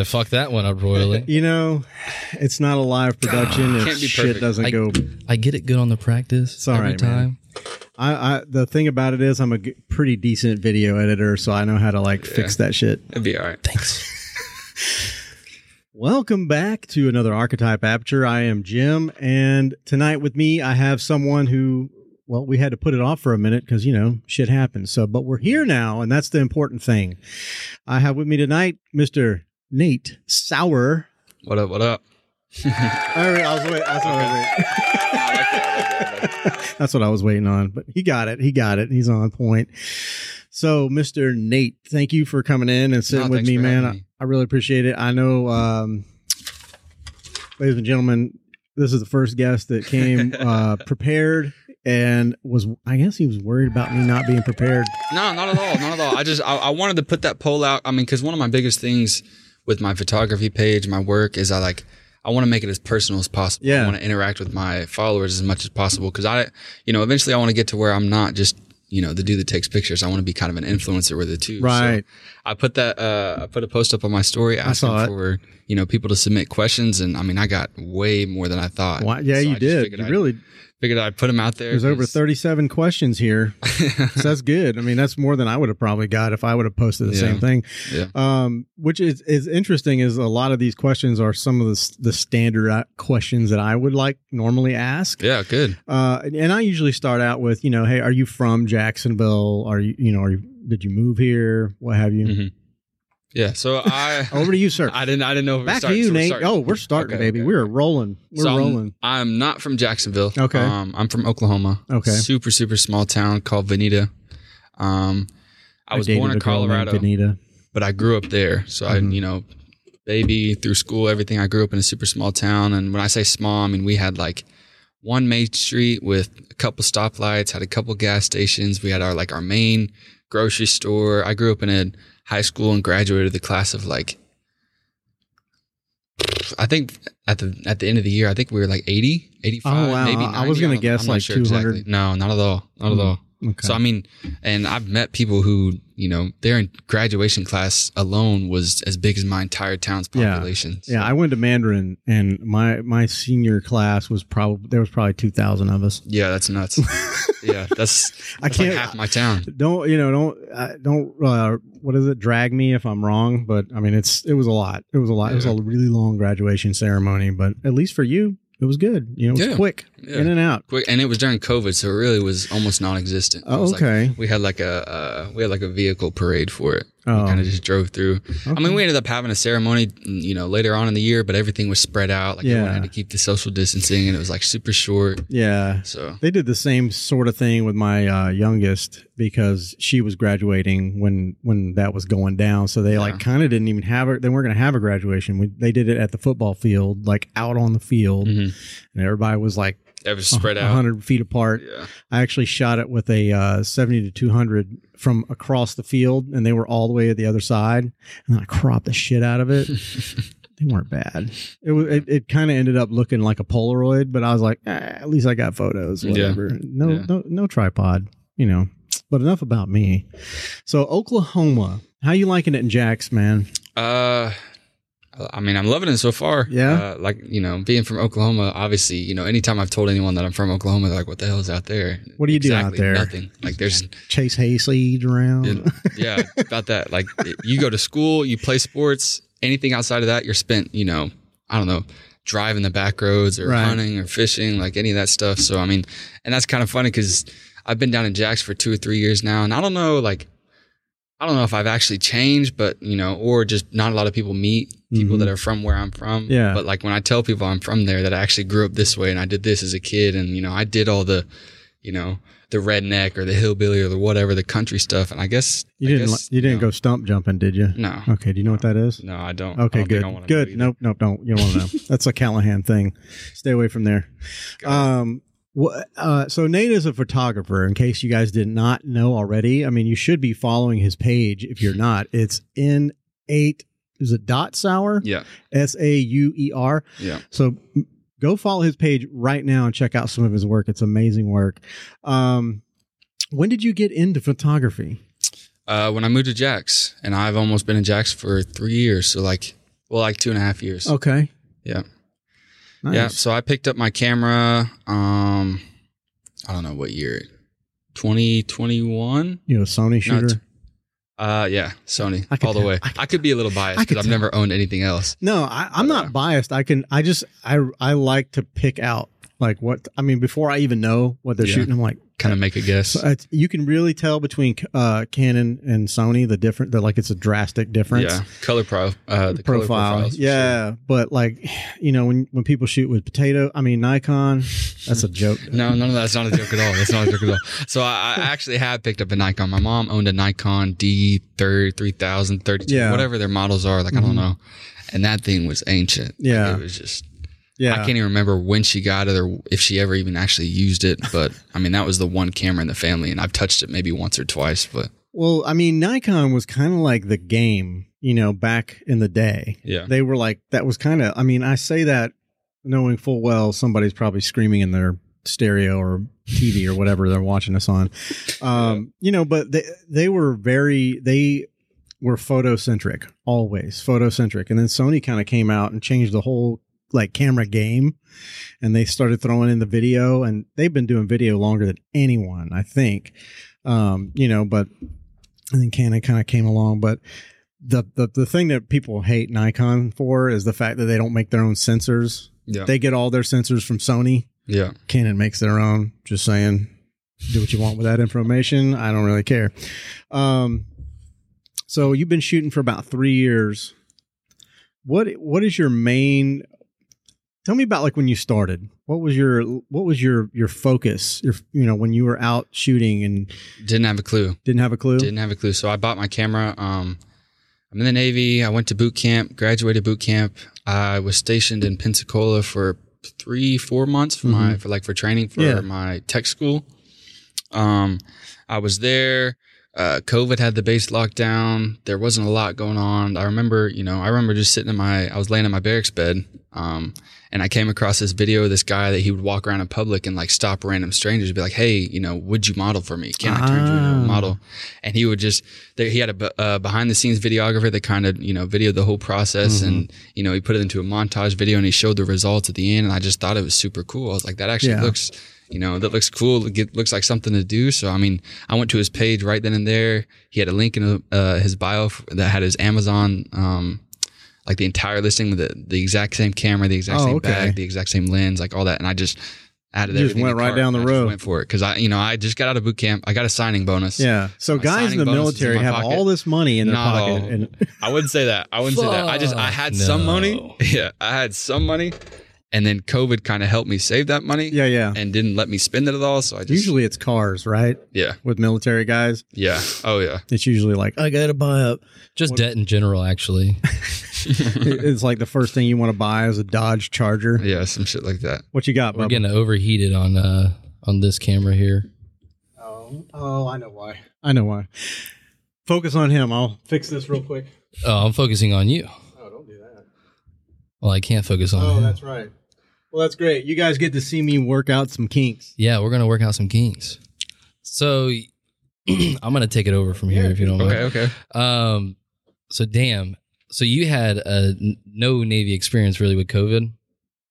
I fucked that one up royally. You know, it's not a live production. if Can't be shit perfect. doesn't I, go. I get it good on the practice It's all every right, man. time. I, I the thing about it is I'm a g- pretty decent video editor, so I know how to like fix that shit. It'd be all right. Thanks. Welcome back to another Archetype Aperture. I am Jim, and tonight with me I have someone who, well, we had to put it off for a minute because you know shit happens. So, but we're here now, and that's the important thing. I have with me tonight Mr. Nate Sauer. What up? What up? All right, I was waiting. That's what I was waiting. That's what I was on, but he got it. He got it. He's on point. So, Mr. Nate, thank you for coming in and sitting No, with me, man. I, me. I really appreciate it. I know, um, ladies and gentlemen, this is the first guest that came uh, prepared and was, I guess he was worried about me not being prepared. No, not at all. Not at all. I just I, I wanted to put that poll out. I mean, because one of my biggest things with my photography page, my work, is I like I want to make it as personal as possible. Yeah. I want to interact with my followers as much as possible because I, you know, eventually I want to get to where I'm not just you know the dude that takes pictures. I want to be kind of an influencer with it too. So Right. I put that uh, I put a post up on my story asking for you know people to submit questions, and I mean I got way more than I thought. Why, yeah, So you I did. You I'd- really, figured I'd put them out there. there's over 37 questions here. so that's good. I mean, that's more than I would have probably got if I would have posted the Yeah. same thing. Yeah. Um, which is, is interesting is a lot of these questions are some of the, the standard uh, questions that I would like normally ask. Yeah, good. Uh, and I usually start out with, you know, Hey, are you from Jacksonville? Are you, you know, are you, did you move here? What have you? Mhm. Yeah. So I Over to you, sir. I didn't I didn't know if Back to you, so Nate. starting. Oh, we're starting, Okay, baby. okay, We're rolling. We're So I'm- rolling. I'm, not from Jacksonville. Okay. Um, I'm from Oklahoma. Okay. Super super small town called Vinita. Um, I was born in a girl named Colorado, Vinita. but I grew up there. So Mhm. I, you know, baby through school, everything. I grew up in a super small town, and when I say small, I mean we had like one main street with a couple stoplights, had a couple gas stations. We had our like our main grocery store. I grew up in a high school and graduated the class of like I think at the at the end of the year, I think we were like 80, 85, Oh, wow. maybe I was gonna guess I'm like sure 200. exactly. No, not at all. Not at Mm. all. Okay. So I mean, and I've met people who, you know, their graduation class alone was as big as my entire town's Yeah. population. So, yeah, I went to Mandarin and my, my senior class was probably, there was probably 2000 of us. yeah, that's nuts. yeah, that's, I that's like can't- half my town. don't you know don't uh, don't uh, what is it drag me if i'm wrong but i mean it's it was a lot it was a lot it was a really long graduation ceremony but at least for you it was good you know it was Yeah. quick Yeah. in and out Quick, and it was during COVID, so it really was almost non-existent. It oh, was like- okay we had like a uh, we had like a vehicle parade for it. Oh. We kind of just drove through. I mean, we ended up having a ceremony, you know, later on in the year, but everything was spread out. Like everyone Yeah. had to keep the social distancing, and it was like super short. yeah So they did the same sort of thing with my uh, youngest because she was graduating when when that was going down so they like kind of didn't even have it they weren't going to have a graduation we, they did it at the football field like out on the field mhm. and everybody was like it was spread out. 100 feet apart Yeah. I actually shot it with a uh, 70 to 200 from across the field, and they were all the way at the other side. And then I cropped the shit out of it. they weren't bad. It was. It, it kind of ended up looking like a Polaroid, but I was like, eh, at least I got photos. Yeah. Whatever. No, Yeah. no, no tripod. You know. But enough about me. So Oklahoma, how you liking it in Jax, man? Uh, I mean, I'm loving it so far. Yeah? Uh, like you know, being from Oklahoma, obviously, you know, anytime I've told anyone that I'm from Oklahoma, they're like, "What the hell is out there?" What do you do out there? Nothing. Like there's Chase hayseed around. yeah, yeah, about that. Like you go to school, you play sports. Anything outside of that, you're spent. You know, I don't know, driving the back roads or Right. hunting or fishing, like any of that stuff. So I mean, and that's kind of funny because I've been down in Jax for two or three years now, and I don't know, like. I don't know if I've actually changed, but you know, or just not a lot of people meet people Mhm. that are from where I'm from. Yeah. But like when I tell people I'm from there, that I actually grew up this way and I did this as a kid, and you know, I did all the, you know, the redneck or the hillbilly or the whatever, the country stuff. And I guess You I didn't. guess, you didn't go stump jumping, did you? No, Okay. Do you know what that is? no, I don't. I Okay, don't good. I wanna know Good. Nope, nope, don't. You don't want to know. That's a Callahan thing. Stay away from there. Um, wha- uh, so Nate is a photographer. In case you guys did not know already, I mean, you should be following his page. If you're not, it's in eight. Is it dot Sauer? Yeah, S A U E R. yeah. So go follow his page right now and check out some of his work. It's amazing work. Um, when did you get into photography? Uh, when I moved to Jax, and I've almost been in Jax for three years, so like Well, like two and a half years. Okay. Yeah. Nice. Yeah. So I picked up my camera. Um, I don't know what year. 2021. You know, Sony shooter. Not- Uh, yeah, Sony I all the tell- way. I I could- be a little biased because I've tell. never owned anything else. no, I, I'm But, not uh, biased. I can. I just. I. I like to pick out like what. I mean, before I even know what they're Yeah. shooting, I'm like, Kind of make a guess. so you can really tell between uh, Canon and Sony the different. They're like it's a drastic difference. Yeah, color pro. Uh, the profile. yeah, but like, you know, when when people shoot with potato, I mean Nikon, that's a joke. sure. No, none of that's not a joke at all. That's not a joke at all. So I, I actually have picked up a Nikon. My mom owned a Nikon D thirty three thousand thirty two, Yeah. whatever their models are. Like I Mhm. don't know. And that thing was ancient. Like, Yeah. it was just. Yeah, I can't even remember when she got it or if she ever even actually used it. But I mean, that was the one camera in the family, and I've touched it maybe once or twice. But Well, I mean, Nikon was kind of like the game, you know, back in the day. yeah, They were like that was kind of. I mean, I say that knowing full well somebody's probably screaming in their stereo or TV or whatever they're watching us on. Um, you know, but they they were very they were photocentric always photocentric, and then Sony kind of came out and changed the whole like camera game, and they started throwing in the video, and they've been doing video longer than anyone, I think. Um, you know, but and then Canon kind of came along, but the, the the thing that people hate Nikon for is the fact that they don't make their own sensors. yeah, They get all their sensors from Sony. yeah. Canon makes their own. Just saying, do what you want with that information. I don't really care. Um, so you've been shooting for about three years. What what is your main? Tell me about like when you started. What was your what was your your focus? Your you know when you were out shooting and Didn't have a clue. didn't have a clue. Didn't have a clue. So I bought my camera. Um, I'm in the Navy. I went to boot camp, graduated boot camp. I was stationed in Pensacola for three, four months for my for like for training for Yeah. my tech school. Um, I was there. Uh, COVID had the base locked down. There wasn't a lot going on. I remember, you know, I remember just sitting in my, I was laying in my barracks bed. Um, and I came across this video of this guy that he would walk around in public and like stop random strangers and be like, Hey, you know, would you model for me? Can I turn you into Ah. a model? And he would just, there, he had a uh, behind the scenes videographer that kind of, you know, videoed the whole process and, you know, he put it into a montage video and he showed the results at the end. And I just thought it was super cool. I was like, that actually Yeah. looks, you know, that looks cool. It looks like something to do. So, I mean, I went to his page right then and there. He had a link in uh, his bio that had his Amazon, um, like the entire listing with the, the exact same camera, the exact Oh, same okay. bag, the exact same lens, like all that. And I just added You just went right down the and I just road. Went for it because I, you know, I just got out of boot camp. I got a signing bonus. Yeah. So My guys in the bonus is in military have pocket. all this money in their Not pocket, and I wouldn't say that. I wouldn't say that. I just I had Fuck some money. Yeah, I had some money, and then COVID kind of helped me save that money. yeah, yeah. and didn't let me spend it at all. So I just Usually it's cars, right? yeah, With military guys, yeah, oh yeah, it's usually like I gotta buy up. Just debt in general, actually. it's like the first thing you want to buy is a Dodge Charger. yeah, some shit like that. What you got, We're Bubba? getting overheated on uh on this camera here. Oh, oh, I know why. I know why. Focus on him. I'll fix this real quick. Oh, I'm focusing on you. Oh, don't do that. Well, I can't focus on Oh, him. that's right. Well, that's great. You guys get to see me work out some kinks. Yeah, we're gonna work out some kinks. So I'm gonna take it over from here if you don't mind. Okay, okay. Um, so damn. So you had uh, n- no Navy experience really with COVID.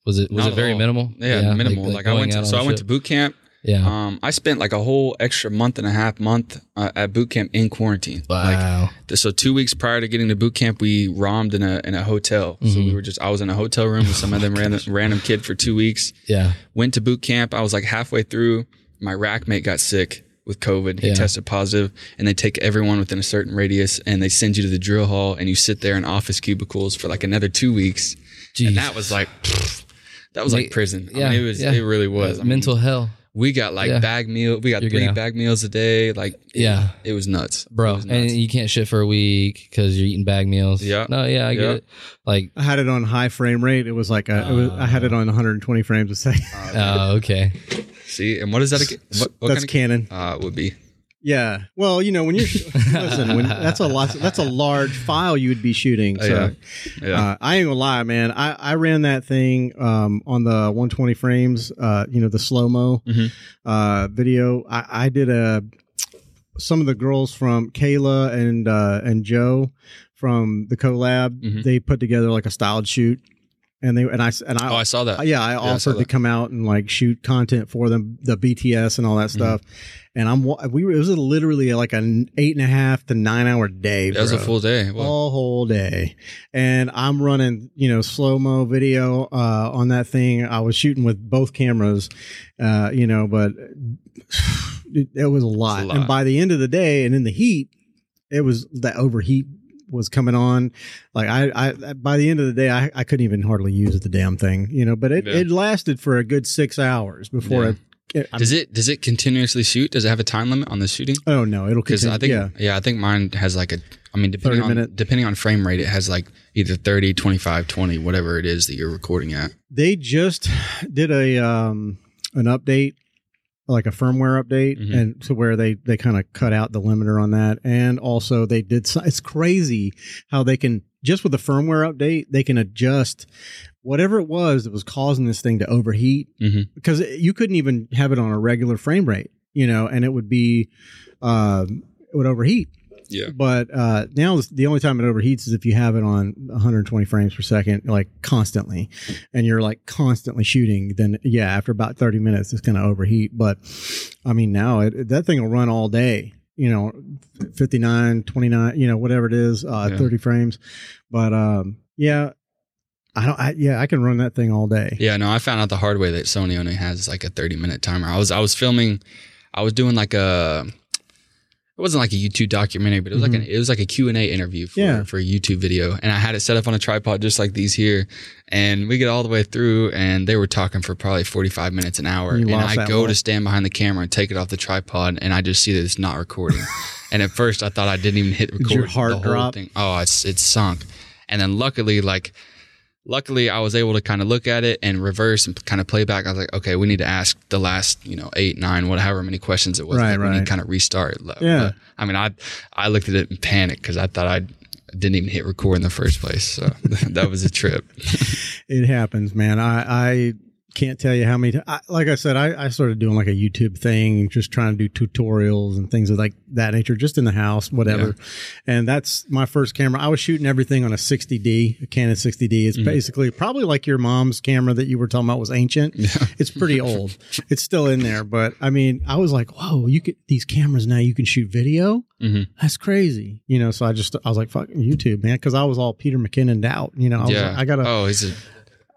Was it was Not it very all. minimal? Yeah, minimal. Like, I went to, so I went ship? to boot camp. Yeah. Um, I spent like a whole extra month and a half month uh, at boot camp in quarantine. Wow. th- so, two weeks prior to getting to boot camp, we rommed in a in a hotel. So we Mhm. were just I was in a hotel room with some other random random kid for two weeks. yeah. Went to boot camp. I was like halfway through. My rack mate got sick with COVID. He Yeah. tested positive, and they take everyone within a certain radius and they send you to the drill hall, and you sit there in office cubicles for like another two weeks. Jeez. And that was like. That was like Like, prison. I yeah, mean, it was. yeah. It really uh, was. I mean, mental hell, we got like Yeah. bag meal. We got You're three gonna- bag meals a day. Like, Yeah. it, was nuts, bro. was And you can't shit for a week because you're eating bag meals. Yeah. No, yeah, I get it. Like, I had it on high frame rate. It was like a, it was, I had it uh. on 120 frames a second. oh, okay. See, and what is that? Again? What, what That's kind Canon. uh, would be? Yeah. Well, you know, when you're listen, when that's a lot, that's a large file you would be shooting. So, Yeah. Yeah, uh, I ain't gonna lie, man. I, I ran that thing um, on the 120 frames. Uh, you know, the slow mo Mhm. uh, video. I, I did a some of the girls from Kayla and uh, and Joe from the collab. Mhm. They put together like a styled shoot, and they and I and I Oh, I saw that. yeah, I I saw offered to come out and like shoot content for them, the BTS and all that Mm-hmm. stuff. And I'm we were, it was literally like an eight and a half to nine hour day. That was a full day. Well, all whole day, and I'm running you know slow mo video uh, on that thing. I was shooting with both cameras, uh, you know, but it, it was a lot. lot. And by the end of the day, and in the heat, it was that overheat was coming on. Like I, I by the end of the day, I, I couldn't even hardly use the damn thing, you know. But it, Yeah. it lasted for a good six hours before Yeah. it. it does it does it continuously shoot? Does it have a time limit on the shooting? oh no, it'll Because continue. I think yeah, yeah. I think mine has like a I mean depending on minute. depending on frame rate it has like either 30, 25, 20 whatever it is that you're recording at. they just did a um an update like a firmware update Mhm. and to where they they kind of cut out the limiter on that and also they did so- it's crazy how they can just with the firmware update they can adjust whatever it was that was causing this thing to overheat Mhm. because you couldn't even have it on a regular frame rate you know and it would be um it would overheat Yeah. but uh, now the only time it overheats is if you have it on 120 frames per second, like constantly, and you're like constantly shooting. Then yeah, after about 30 minutes, it's going to overheat. But I mean, now it, that thing will run all day. You know, 59, 29, you know, whatever it is, uh, Yeah. 30 frames. But um, yeah, I don't. I, yeah, I can run that thing all day. Yeah, no, I found out the hard way that Sony only has like a 30 minute timer. I was I was filming I was doing like a it wasn't like a YouTube documentary, but it was like an mm-hmm. it was like a Q&A interview for Yeah. for a YouTube video and I had it set up on a tripod just like these here and we get all the way through and they were talking for probably 45 minutes an hour You and I go one. to stand behind the camera and take it off the tripod and I just see that it's not recording. and at first I thought I didn't even hit record your heart the drop? thing. Oh, it's it's sunk. And then luckily like luckily I was able to kind of look at it and reverse and kind of play back. I was like, okay, we need to ask the last, you know, eight, nine, whatever many questions it was. Right, like, We need to kind of restart. But, Yeah. I mean, I I looked at it in panic because I thought I didn't even hit record in the first place. So that was a trip. it happens, man. I, I can't tell you how many. I, like I said, I, I started doing like a YouTube thing, just trying to do tutorials and things of like that nature, just in the house, whatever. And that's my first camera. I was shooting everything on a 60D, a Canon 60D. It's basically probably like your mom's camera that you were talking about was ancient. Yeah. It's pretty old. it's still in there, but I mean, I was like, whoa, you could these cameras now you can shoot video. Mhm. That's crazy, you know. So I just I was like, fucking YouTube, man, because I was all Peter McKinnon out, you know. I was yeah. like, I gotta. Oh, he's a,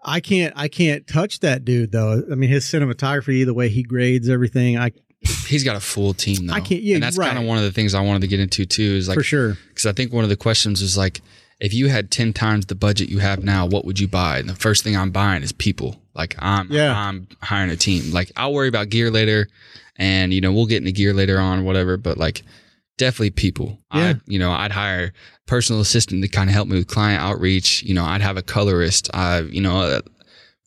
I can't I can't touch that dude though. I mean his cinematography, the way he grades everything, I he's got a full team though. I can't- yeah, and that's kind of one of the things I wanted to get into too. Is like for sure. because I think one of the questions is like, if you had ten times the budget you have now, what would you buy? And the first thing I'm buying is people. Like I'm, Yeah. I'm hiring a team. Like I'll worry about gear later, and you know we'll get into gear later on, whatever. But like, definitely people. Yeah. I, you know, I'd hire personal assistant to kind of help me with client outreach. You know, I'd have a colorist. I, you know. Uh,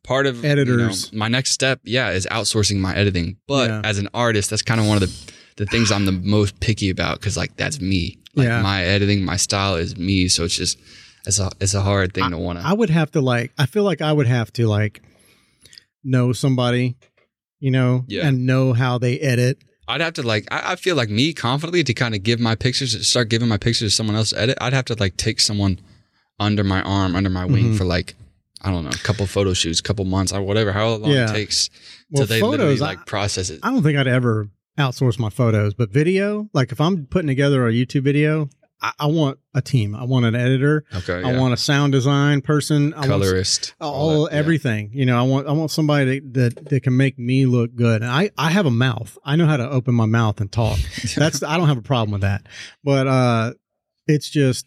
Part of you know, Editors. my next step, yeah, is outsourcing my editing. But Yeah. as an artist, that's kind of one of the the things I'm the most picky about because like that's me. Like Yeah. my editing, my style is me. So it's just it's a it's a hard thing to want to. I would have to like I feel like I would have to like know somebody, you know, Yeah. and know how they edit. I'd have to like I, I feel like me confidently to kind of give my pictures, start giving my pictures to someone else to edit. I'd have to like take someone under my arm, under my wing Mhm. for like I don't know, a couple photo shoots, couple months, or whatever, however long Yeah. it takes Well, till they literally photos, I- like process it. I don't think I'd ever outsource my photos, but video, like if I'm putting together a YouTube video, I, I want a team. I want an editor. Okay, I yeah. want a sound design person. I want colorist, all, that, yeah. everything. You know, I want I want somebody that, that that can make me look good. And I I have a mouth. I know how to open my mouth and talk. That's I don't have a problem with that. But uh it's just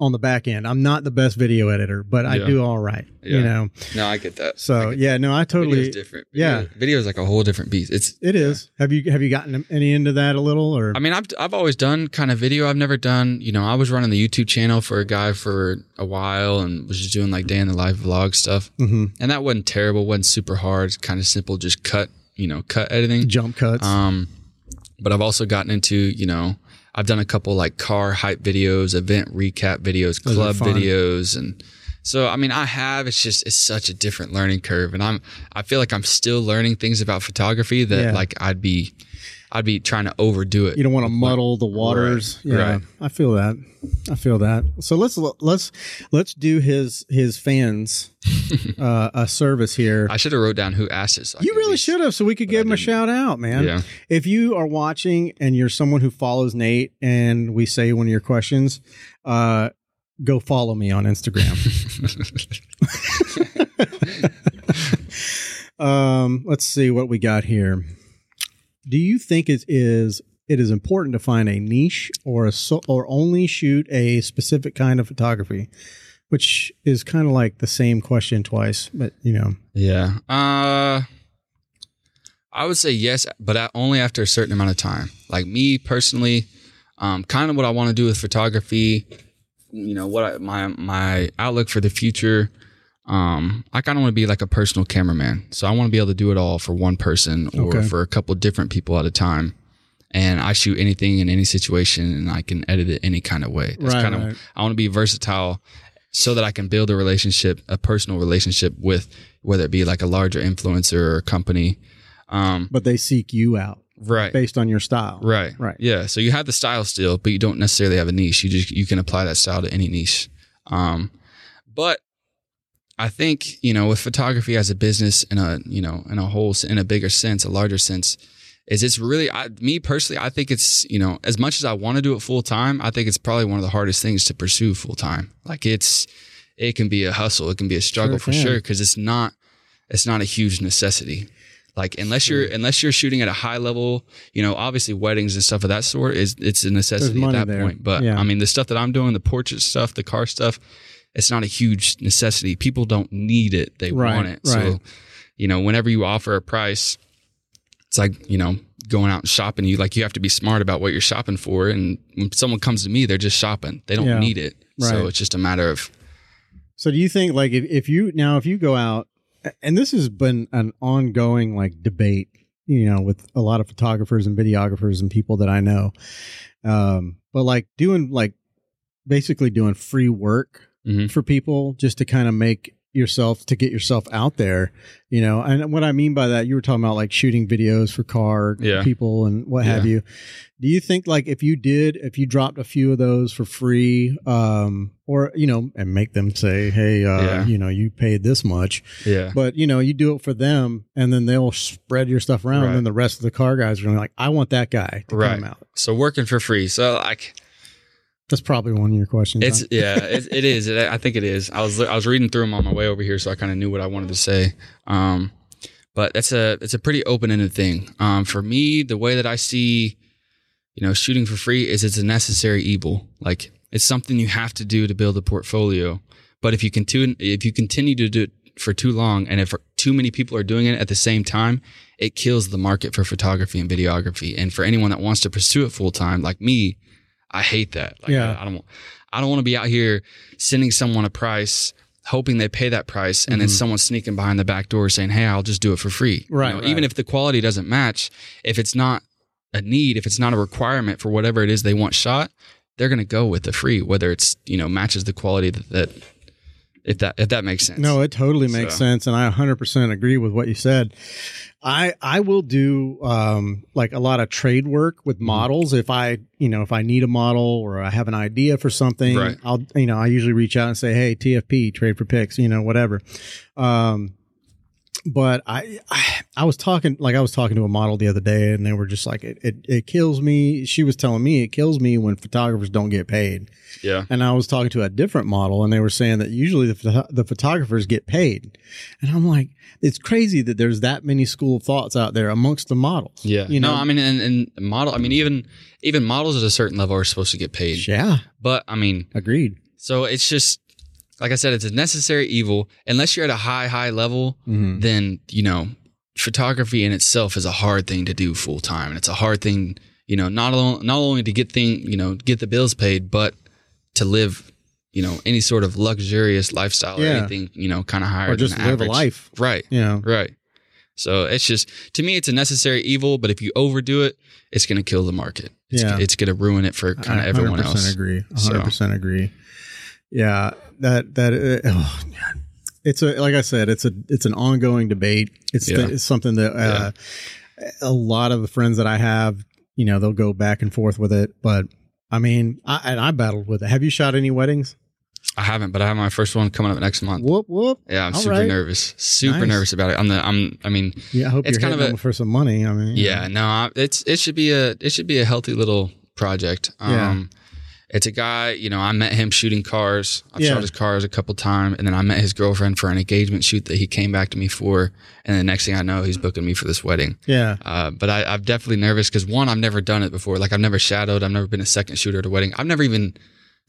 on the back end. I'm not the best video editor, but I Yeah. do all right. You know. No, I get that. So yeah, no, I Video's totally different. yeah. Video, video is like a whole different beast. It's it is. Have you have you gotten any into that a little or I mean, I've I've always done kind of video. I've never done, you know, I was running the YouTube channel for a guy for a while and was just doing like day in the life vlog stuff. Mhm. And that wasn't terrible, wasn't super hard, kind of simple, just cut, you know, cut editing. jump cuts? Um, but I've also gotten into, you know, I've done a couple like car hype videos, event recap videos, Those club videos, and so I mean, I have. It's just it's such a different learning curve, and I'm I feel like I'm still learning things about photography that Yeah. like I'd be I'd be trying to overdo it. You don't want to muddle the waters. Right, yeah, right. I feel that. I feel that. So let's let's let's do his his fans uh, a service here. I should have wrote down who asked it. So I you really should have, so we could give I him a didn't. shout out, man. Yeah. If you are watching and you're someone who follows Nate, and we say one of your questions, uh, go follow me on Instagram. um, let's see what we got here. Do you think it is it is important to find a niche or a so, or only shoot a specific kind of photography? Which is kind of like the same question twice, but you know, Yeah. Uh I would say yes, but only after a certain amount of time. Like me personally, um, kind of what I want to do with photography, you know, what I, my my outlook for the future. Um, I kind of want to be like a personal cameraman, so I want to be able to do it all for one person or Okay. for a couple different people at a time. And I shoot anything in any situation, and I can edit it any kind of way. That's Right, kind of right. I want to be versatile so that I can build a relationship, a personal relationship with whether it be like a larger influencer or a company. Um, but they seek you out right. based on your style. Right. Right. Yeah. So you have the style still, but you don't necessarily have a niche. You just you can apply that style to any niche. Um, but I think you know with photography as a business in a you know in a whole in a bigger sense, a larger sense, is it's really I, me personally. I think it's you know as much as I want to do it full time, I think it's probably one of the hardest things to pursue full time. Like it's it can be a hustle, it can be a struggle Sure for sure because it's not it's not a huge necessity. Like unless you're unless you're shooting at a high level, you know, obviously weddings and stuff of that sort is it's a necessity at that there. point. But Yeah. I mean, the stuff that I'm doing, the portrait stuff, the car stuff, it's not a huge necessity. People don't need it; they Right, want it. right. So, you know, whenever you offer a price, it's like you know going out and shopping. You like you have to be smart about what you're shopping for. And when someone comes to me, they're just shopping; they don't Yeah. need it. Right. So it's just a matter of So do you think like if, if you now if you go out and this has been an ongoing like debate, you know, with a lot of photographers and videographers and people that I know. Um, but like doing like basically doing free work Mhm. for people just to kind of make yourself to get yourself out there, you know. And what I mean by that, you were talking about like shooting videos for car Yeah. people and what have you. Do you think like if you did, if you dropped a few of those for free, um, or you know, and make them say, "Hey, uh, Yeah. you know, you paid this much," yeah, but you know, you do it for them, and then they'll spread your stuff around, Right. and then the rest of the car guys are gonna be like, "I want that guy to Right. come out." so working for free. So like That's probably one of your questions. It's huh? yeah, it, it is. It, I think it is. I was I was reading through them on my way over here, so I kind of knew what I wanted to say. Um, but it's a it's a pretty open ended thing. Um, for me, the way that I see, you know, shooting for free is it's a necessary evil. Like it's something you have to do to build a portfolio. But if you continue if you continue to do it for too long, and if too many people are doing it at the same time, it kills the market for photography and videography. And for anyone that wants to pursue it full time, like me, I hate that. Like, Yeah. I, I don't. I don't want to be out here sending someone a price, hoping they pay that price, and then mm-hmm. someone sneaking behind the back door saying, "Hey, I'll just do it for free." You Right, know, right. Even if the quality doesn't match, if it's not a need, if it's not a requirement for whatever it is they want shot, they're going to go with the free, whether it's you know matches the quality that, that if that if that makes sense. No, it totally makes So- sense, and I 100% agree with what you said. I I will do um, like a lot of trade work with Mm-hmm. models if I you know if I need a model or I have an idea for something. Right. I'll you know I usually reach out and say, hey, TFP, trade for pics, you know, whatever. Um, but I, I I was talking like I was talking to a model the other day, and they were just like, it it, it kills me. She was telling me it kills me when photographers don't get paid. Yeah. And I was talking to a different model, and they were saying that usually the, the photographers get paid. And I'm like, it's crazy that there's that many school of thoughts out there amongst the models. Yeah. You know, no, I mean, and, and model. I mean, even even models at a certain level are supposed to get paid. yeah, But I mean, agreed. So it's just like I said, it's a necessary evil. Unless you're at a high, high level, Mhm. then you know, photography in itself is a hard thing to do full time, and it's a hard thing, you know, not only not only to get thing, you know, get the bills paid, but to live, you know, any sort of luxurious lifestyle or anything, you know, kind of higher Or just than live average. a life. right? You know, Right. So it's just to me, it's a necessary evil. But if you overdo it, it's going to kill the market. It's, Yeah. it's going to ruin it for kind of I everyone 100% else. agree. So- 100% agree. Yeah, that that uh, oh, it's a like I said, it's a it's an ongoing debate. It's, Yeah. it's something that uh, a lot of the friends that I have, you know, they'll go back and forth with it. But I mean, I, and I battled with it. Have you shot any weddings? I haven't, but I have my first one coming up next month. Whoop whoop. Yeah, I'm All super right. nervous. Super Nice. nervous about it. I'm the. I'm. I mean, Yeah, I hope It's you're kind of a- for some money. I mean, yeah. No, I, it's it should be a it should be a healthy little project. Yeah. It's a guy. You know, I met him shooting cars. I've Yeah. shot his cars a couple times, and then I met his girlfriend for an engagement shoot that he came back to me for. And the next thing I know, he's booking me for this wedding. yeah, Uh, but I, I'm definitely nervous because one, I've never done it before. Like I've never shadowed. I've never been a second shooter at a wedding. I've never even.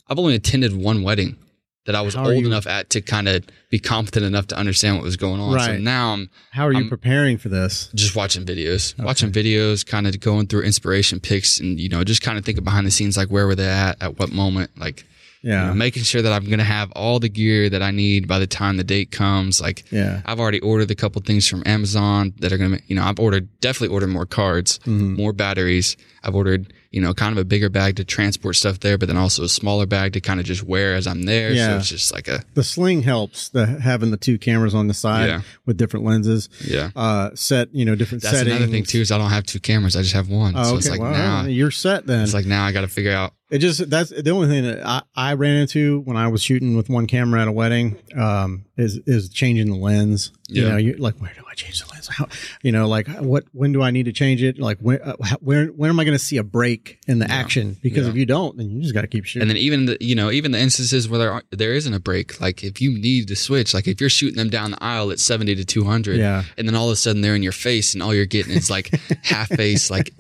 I've only attended one wedding that I was How old you- enough at to kind of be competent enough to understand what was going on. So Right. now I'm How are you I'm- preparing for this? just watching videos, watching videos, kind of going through inspiration picks, and you know, just kind of thinking behind the scenes, like where were they at, at what moment, like you Yeah, know, making sure that I'm gonna have all the gear that I need by the time the date comes. Like yeah, I've already ordered a couple things from Amazon that are gonna, you know, I've ordered definitely ordered more cards, Mhm. more batteries. I've ordered, you know, kind of a bigger bag to transport stuff there, but then also a smaller bag to kind of just wear as I'm there. Yeah. So it's just like a the sling helps. The having the two cameras on the side Yeah. with different lenses. yeah. Uh, set you know different That's settings. another thing too is I don't have two cameras. I just have one. Oh, so okay, it's like well, now you're set then. it's like now I got to figure out It just that's the only thing that I, I ran into when I was shooting with one camera at a wedding um, is is changing the lens. You Yeah. know, you like where do I change the lens? How you know, like what when do I need to change it? Like when uh, where when am I going to see a break in the action? Because Yeah. if you don't, then you just got to keep shooting. And then even the you know even the instances where there are, there isn't a break, like if you need to switch, like if you're shooting them down the aisle at seventy to two hundred, Yeah. and then all of a sudden they're in your face, and all you're getting is like half face, like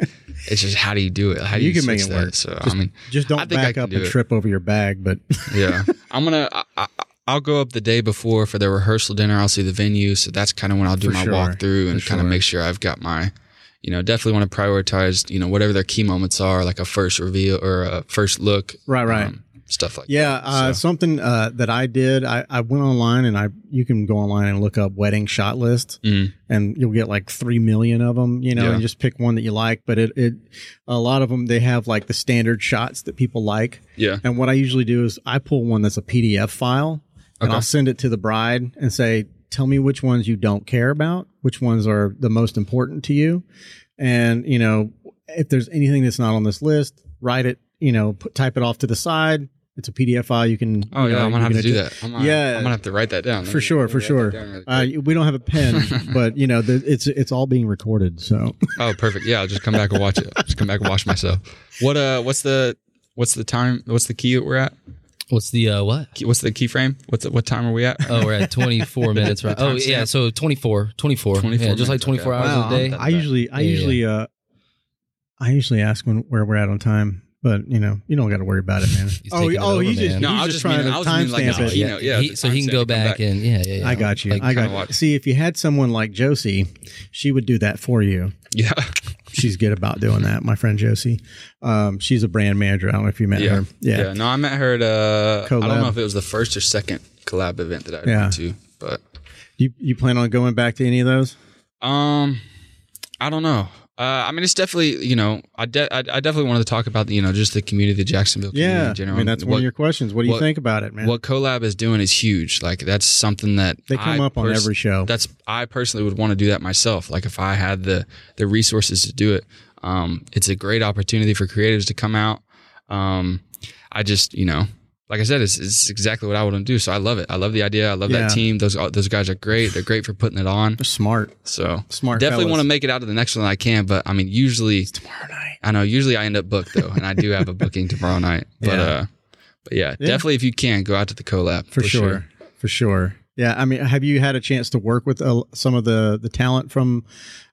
it's just how do you do it? How do You you, can make it that? work. So Just- I mean, just don't back up and it. trip over your bag. But yeah, I'm gonna. I, I, I'll go up the day before for the rehearsal dinner. I'll see the venue, so that's kind of when I'll do For my sure. walkthrough and For kind of sure. make sure I've got my, you know, definitely want to prioritize, you know, whatever their key moments are, like a first reveal or a first look, right, right. um, stuff like Yeah, that. uh, So- something uh, that I did. I, I went online and I you can go online and look up wedding shot list, Mm. and you'll get like three million of them. You know, Yeah. and just pick one that you like. But it, it a lot of them they have like the standard shots that people like. yeah, And what I usually do is I pull one that's a PDF file, and Okay. I'll send it to the bride and say, "Tell me which ones you don't care about, which ones are the most important to you, and you know if there's anything that's not on this list, write it. You know, put, type it off to the side. It's a PDF file. You can. Oh yeah, know, I'm gonna have to do that. I'm gonna, Yeah. I'm gonna have to write that down. For sure, for sure. really Uh, we don't have a pen, but you know, the, it's it's all being recorded. So oh, perfect. Yeah, I'll just come back and watch it. I'll just come back and watch myself. What uh, what's the what's the time? What's the key that we're at? What's the uh, what? Key- What's the key frame? What's the, what time are we at? Oh, we're at 24 minutes, right? Oh, yeah. So 24, 24. 24 yeah, just like 24 okay. hours Wow, a day. I usually I Yeah, yeah, usually uh I usually ask when where we're at on time, but you know you don't got to worry about it, man. Oh, taking it oh, over, he's just man. No, he's I was just just trying meaning- to I was meaning like it. you yeah, know, yeah, he- so he can go back, back. and yeah, yeah, yeah. I got you. Like, I got kinda you. watch. See, if you had someone like Josie, she would do that for you. Yeah, She's good about doing that. My friend Josie, um, she's a brand manager. I don't know if you met yeah, her. Yeah, No, I met her at uh, I don't know if it was the first or second collab event that I Yeah. went to, but You you plan on going back to any of those? Um, I don't know. Uh, I mean, it's definitely you know, I, de- I I definitely wanted to talk about the, you know just the community, the Jacksonville community Yeah, in general. I mean that's one of your questions. What do you what- think about it, man? what collab is doing is huge. Like that's something that they come I up on pers- every show. That's I personally would want to do that myself. Like if I had the the resources to do it, um, it's a great opportunity for creatives to come out. Um, I just you know, like I said, it's, it's exactly what I want to do. So I love it. I love the idea. I love Yeah. that team. Those those guys are great. They're great for putting it on. They're smart, So smart. definitely fellas. want to make it out to the next one I can. But I mean, usually tomorrow night. I know usually I end up booked though, and I do have a booking tomorrow night. But Yeah. uh, but yeah, Yeah. definitely if you can go out to the collab for, sure. for sure yeah i mean have you had a chance to work with uh, some of the the talent from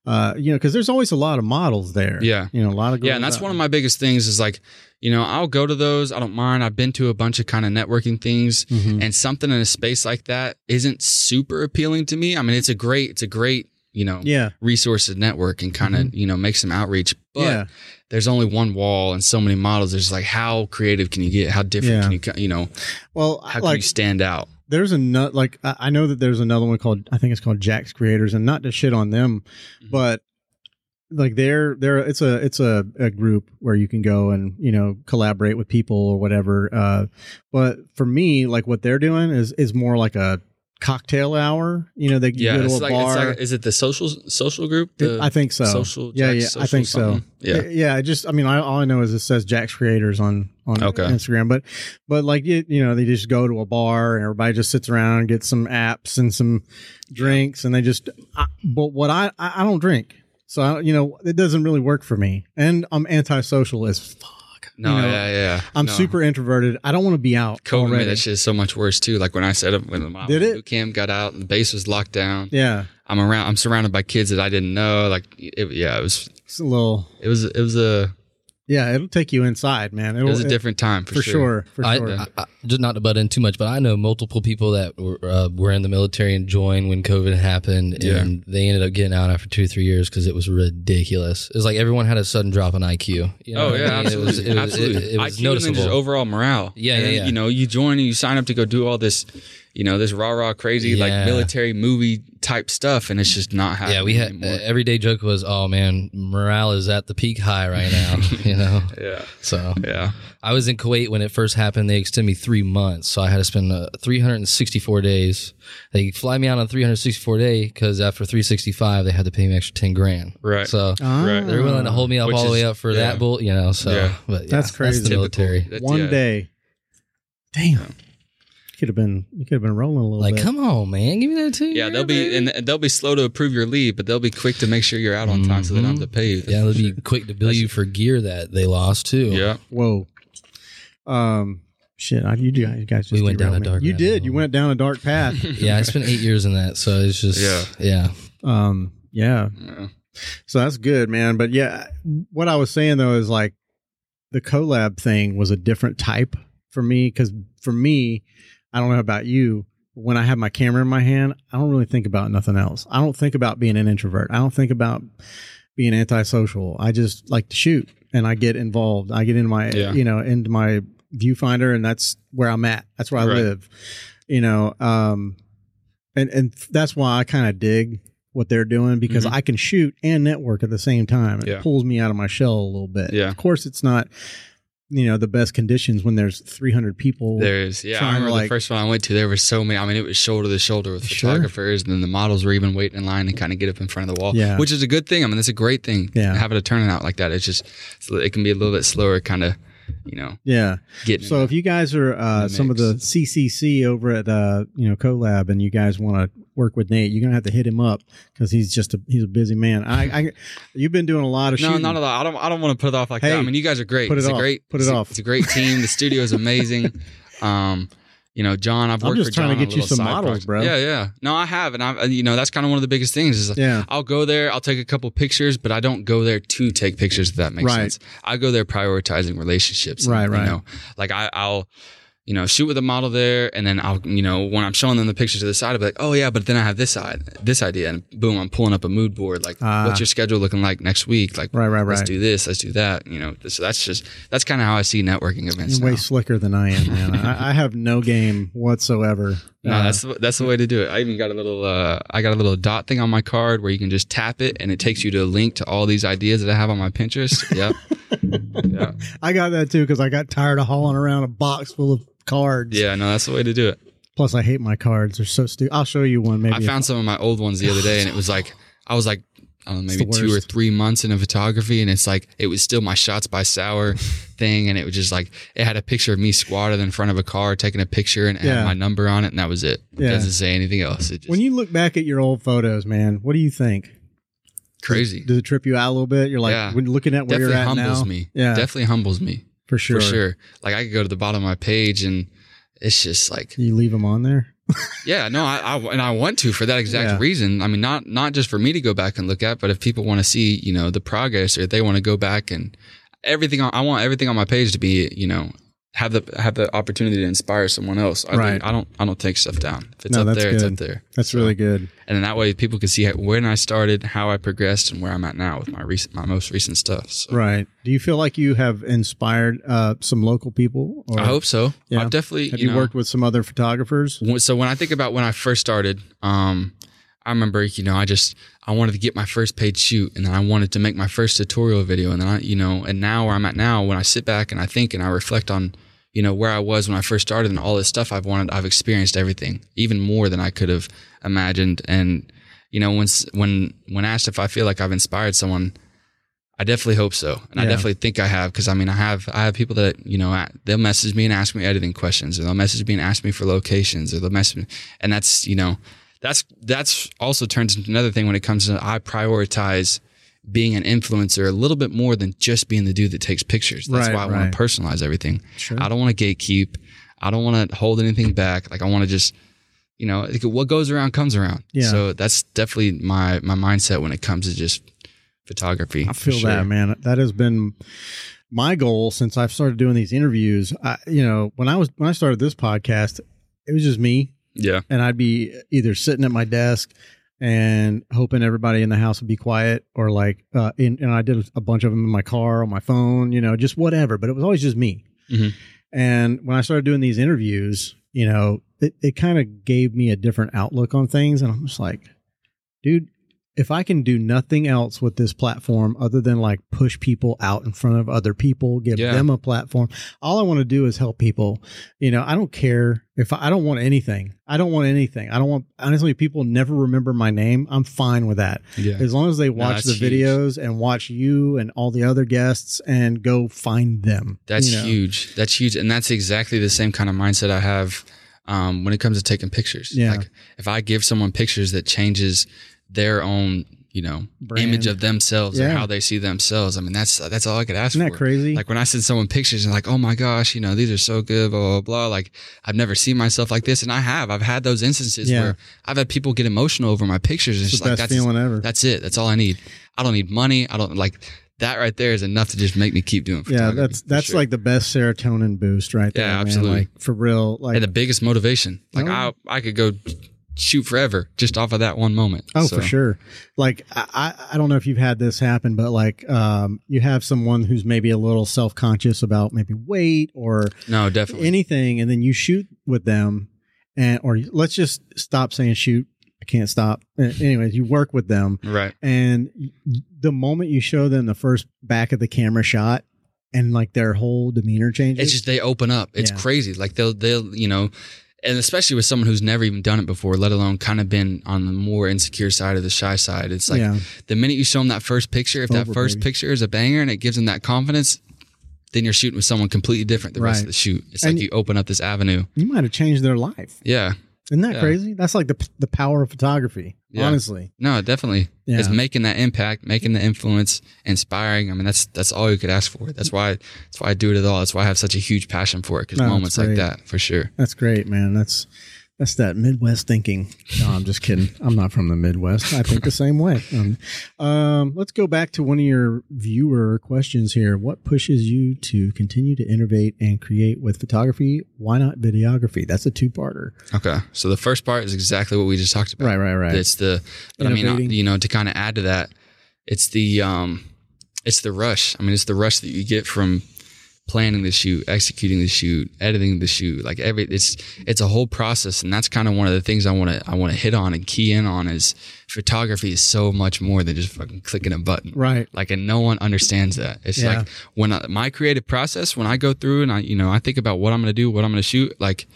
uh you know because there's always a lot of models there Yeah. you know a lot of Yeah, and that's one of my biggest things is like, you know, I'll go to those. I don't mind. I've been to a bunch of kind of networking things, Mhm. and something in a space like that isn't super appealing to me. I mean, it's a great, it's a great, you know, yeah resource to network and kind of, you know, make some outreach. But Mm-hmm. yeah there's only one wall and so many models. There's like, how creative can you get? How different Yeah. can you, you know, well how can you stand out? There's another like I know that there's another one called I think it's called Jax Creators, and not to shit on them, Mhm. but like they're they're it's a it's a, a group where you can go and you know collaborate with people or whatever. Uh, but for me, like what they're doing is is more like a cocktail hour. You know, they Yeah, go to a like, bar. like is it the social social group? I think so. Social, yeah, Jack's yeah, I social think so. something? Yeah, yeah. I just, I mean, I, all I know is it says Jax Creators on on Okay. Instagram, but but like you, you know, they just go to a bar and everybody just sits around and gets some apps and some drinks, and they just. I, but what I I I don't drink, so I, you know, it doesn't really work for me, and I'm antisocial as fuck. No, you know, yeah, yeah. I'm no. super introverted. I don't want to be out. COVID already. made that shit so much worse too. Like when I set up when my Did it? boot camp got out and the base was locked down. Yeah, I'm around. I'm surrounded by kids that I didn't know. Like, it, yeah, it was. it's a little. It was. It was a. Yeah, it'll take you inside, man. It It'll, was a different time for, for sure. For I, sure. I, I, just not to butt in too much, but I know multiple people that were, uh, were in the military and joined when COVID happened, Yeah. and they ended up getting out after two, three years because it was ridiculous. It was like everyone had a sudden drop in IQ. You know Oh what I yeah, mean? absolutely. It was, it was, absolutely. It, it was IQ and then just overall morale. Yeah, And yeah, then, yeah. You know, you join and you sign up to go do all this, you know, this rah rah crazy like military movie type stuff, and it's just not happening. yeah, we had uh, everyday joke was, "Oh man, morale is at the peak high right now." you know, yeah, so yeah. I was in Kuwait when it first happened. They extended me three months, so I had to spend uh, 364 days. They fly me out on 364 day because after 365 they had to pay me extra 10 grand. Right. So Ah. Right. they're willing to hold me up Which all the way up for yeah. that bull, you know. So, Yeah. but yeah, That's crazy. the military. That's- One yeah. day. Damn. Yeah. You could have been you could have been rolling a little Like, bit. come on, man, give me that too. Yeah, they'll be and they'll be slow to approve your leave, but they'll be quick to make sure you're out on time, so they don't have to pay you. yeah, they'll be quick to bill you for gear that they lost too. Yeah, Whoa. Um shit, I, you guys you guys just We went down a me. dark You rabbit did. You went down a dark path. yeah. I spent eight years in that, so it's just Yeah. yeah. um yeah. yeah. So that's good, man. But yeah, what I was saying though is like the collab thing was a different type for me because for me, I don't know about you. When I have my camera in my hand, I don't really think about nothing else. I don't think about being an introvert. I don't think about being antisocial. I just like to shoot and I get involved. I get in my, Yeah. you know, into my viewfinder and that's where I'm at. That's where I Right. live, you know. Um, and, and that's why I kind of dig what they're doing because Mhm. I can shoot and network at the same time. It Yeah. pulls me out of my shell a little bit. Yeah. Of course, it's not, you know, the best conditions when there's 300 people. There is. Yeah, I remember like- the first one I went to. There were so many. I mean, it was shoulder to shoulder with Sure. photographers, and then the models were even waiting in line to kind of get up in front of the wall. Yeah. which is a good thing. I mean, that's a great thing. Yeah. having a turnout like that. It's just it can be a little bit slower, kind of, you know, Yeah. getting. So if you guys are uh, some of the CCC over at uh, you know CoLab and you guys want to work with Nate, you're gonna have to hit him up because he's just a he's a busy man. I, I you've been doing a lot of no, shooting. not a lot. I don't. I don't want to put it off like Hey, that. I mean, you guys are great. put it it's off. a great. Put it it's a- off. it's a great team. The studio is amazing. um, you know, John. I've worked. I'm just for trying John to get you some models, project. bro. Yeah, yeah. No, I have, and I, you know, that's kind of one of the biggest things. Is Yeah. I'll go there, I'll take a couple pictures, but I don't go there to take pictures. If that makes Right. sense. I go there prioritizing relationships. and, Right, right. You know, like I, I'll. You know, shoot with a model there, and then I'll, you know, when I'm showing them the pictures to the side, I'll be like, oh yeah, but then I have this side, this idea, and boom, I'm pulling up a mood board. Like, Ah. what's your schedule looking like next week? Like, Right, right, right. let's do this, let's do that. You know, so that's just that's kind of how I see networking events. You're way now. slicker than I am, man. I, I have no game whatsoever. No, Uh, that's the, that's the way to do it. I even got a little uh, I got a little dot thing on my card where you can just tap it and it takes you to a link to all these ideas that I have on my Pinterest. Yep. yeah. I got that too because I got tired of hauling around a box full of cards. Yeah, no, that's the way to do it. Plus, I hate my cards. They're so stupid. I'll show you one. Maybe I found some of my old ones the other day and it was like I was like I don't know, maybe two or three months into photography, and it's like it was still my shots by Sauer thing, and it was just like it had a picture of me squatted in front of a car taking a picture, and Yeah. had my number on it, and that was it. Yeah. It doesn't say anything else. It just when you look back at your old photos, man, what do you think? crazy. Does it trip you out a little bit? You're like Yeah. when looking at where Definitely you're at humbles now. me. Yeah, Definitely humbles me. For sure. for sure. Like I could go to the bottom of my page and it's just like, You leave them on there. yeah, no, I, I and I want to for that exact Yeah. reason. I mean, not not just for me to go back and look at, but if people want to see, you know, the progress or they want to go back and everything, on, I want everything on my page to be, you know, have the have the opportunity to inspire someone else. I Right. think- I don't I don't take stuff down. If it's No, up that's there, it's good. up there. That's So- really good. And then that way people can see when I started, how I progressed, and where I'm at now with my recent my most recent stuff. So. Right. Do you feel like you have inspired uh, some local people? Or I hope so. Yeah. I've definitely. Have you, know, worked with some other photographers? So when I think about when I first started, um, I remember, you know, I just I wanted to get my first paid shoot, and then I wanted to make my first tutorial video, and then I, you know, and now where I'm at now, when I sit back and I think and I reflect on, you know, where I was when I first started and all this stuff I've wanted, I've experienced everything, even more than I could have imagined. And, you know, when, when, when asked if I feel like I've inspired someone, I definitely hope so. And I definitely think I have. Cause I mean, I have, I have people that, you know, they'll message me and ask me editing questions or they'll message me and ask me for locations or they'll message me. And that's, you know, that's, that's also turns into another thing when it comes to, I prioritize being an influencer a little bit more than just being the dude that takes pictures. That's Right, why I right. want to personalize everything. Sure. I don't want to gatekeep. I don't want to hold anything back. Like I want to just, you know, like, what goes around comes around. Yeah. So that's definitely my my mindset when it comes to just photography. I feel that, man. That has been my goal since I've started doing these interviews. I, you know, when I was when I started this podcast, it was just me, Yeah. and I'd be either sitting at my desk and hoping everybody in the house would be quiet, or like, uh, in, and I did a bunch of them in my car, on my phone, you know, just whatever. But it was always just me. Mhm. And when I started doing these interviews, you know, it, it kind of gave me a different outlook on things, and I'm just like, dude, if I can do nothing else with this platform other than like push people out in front of other people, give Yeah. them a platform, all I want to do is help people. You know, I don't care if I, I don't want anything. I don't want anything. I don't want, honestly, people never remember my name. I'm fine with that. Yeah. As long as they watch the that's huge. videos and watch you and all the other guests and go find them. That's you know? huge. That's huge. And that's exactly the same kind of mindset I have um, when it comes to taking pictures. Yeah. Like if I give someone pictures that changes their own, you know, Brand. image of themselves or Yeah. how they see themselves. I mean, that's that's all I could ask Isn't that for. crazy? Like when I send someone pictures and like, oh my gosh, you know, these are so good, blah, blah, blah. Like I've never seen myself like this. And I have. I've had those instances Yeah. where I've had people get emotional over my pictures. And it's it's the just like best that's feeling ever. that's it. That's all I need. I don't need money. I don't like that right there is enough to just make me keep doing yeah, that's that's sure. like the best serotonin boost right there. Yeah, man. absolutely. Like for real. Like and the biggest motivation. Like Oh. I, I could go shoot forever just off of that one moment. Oh, So, for sure. Like I, I don't know if you've had this happen, but like um, you have someone who's maybe a little self conscious about maybe weight or No, definitely. anything, and then you shoot with them, and or let's just stop saying shoot. I can't stop. Anyways, you work with them, right. and the moment you show them the first back of the camera shot, and like their whole demeanor changes. It's just they open up. It's Yeah. crazy. Like they'll they'll you know, and especially with someone who's never even done it before, let alone kind of been on the more insecure side of the shy side. It's like yeah, the minute you show them that first picture, if that Over, first baby. picture is a banger and it gives them that confidence, then you're shooting with someone completely different the rest of the shoot. It's And like you open up this avenue. you might have changed their life. Yeah. Isn't that Yeah. crazy? That's like the the power of photography. Yeah. Honestly, No, definitely. Yeah. It's making that impact, making the influence, inspiring. I mean, that's that's all you could ask for. That's why that's why I do it at all. That's why I have such a huge passion for it. Because No, moments like that, for sure. That's great, man. That's that's that Midwest thinking. No, I'm just kidding. I'm not from the Midwest. I think the same way. Um, um, let's go back to one of your viewer questions here. What pushes you to continue to innovate and create with photography? Why not videography? That's a two-parter. Okay. So the first part is exactly what we just talked about. Right, right, right. It's the, but I mean, you know, to kind of add to that, it's the, um, it's the rush. I mean, it's the rush that you get from planning the shoot, executing the shoot, editing the shoot. Like every, it's, it's a whole process. And that's kind of one of the things I want to, I want to hit on and key in on is photography is so much more than just fucking clicking a button. Right. Like, and no one understands that. It's Yeah. like when I, my creative process, when I go through and I, you know, I think about what I'm going to do, what I'm going to shoot, like,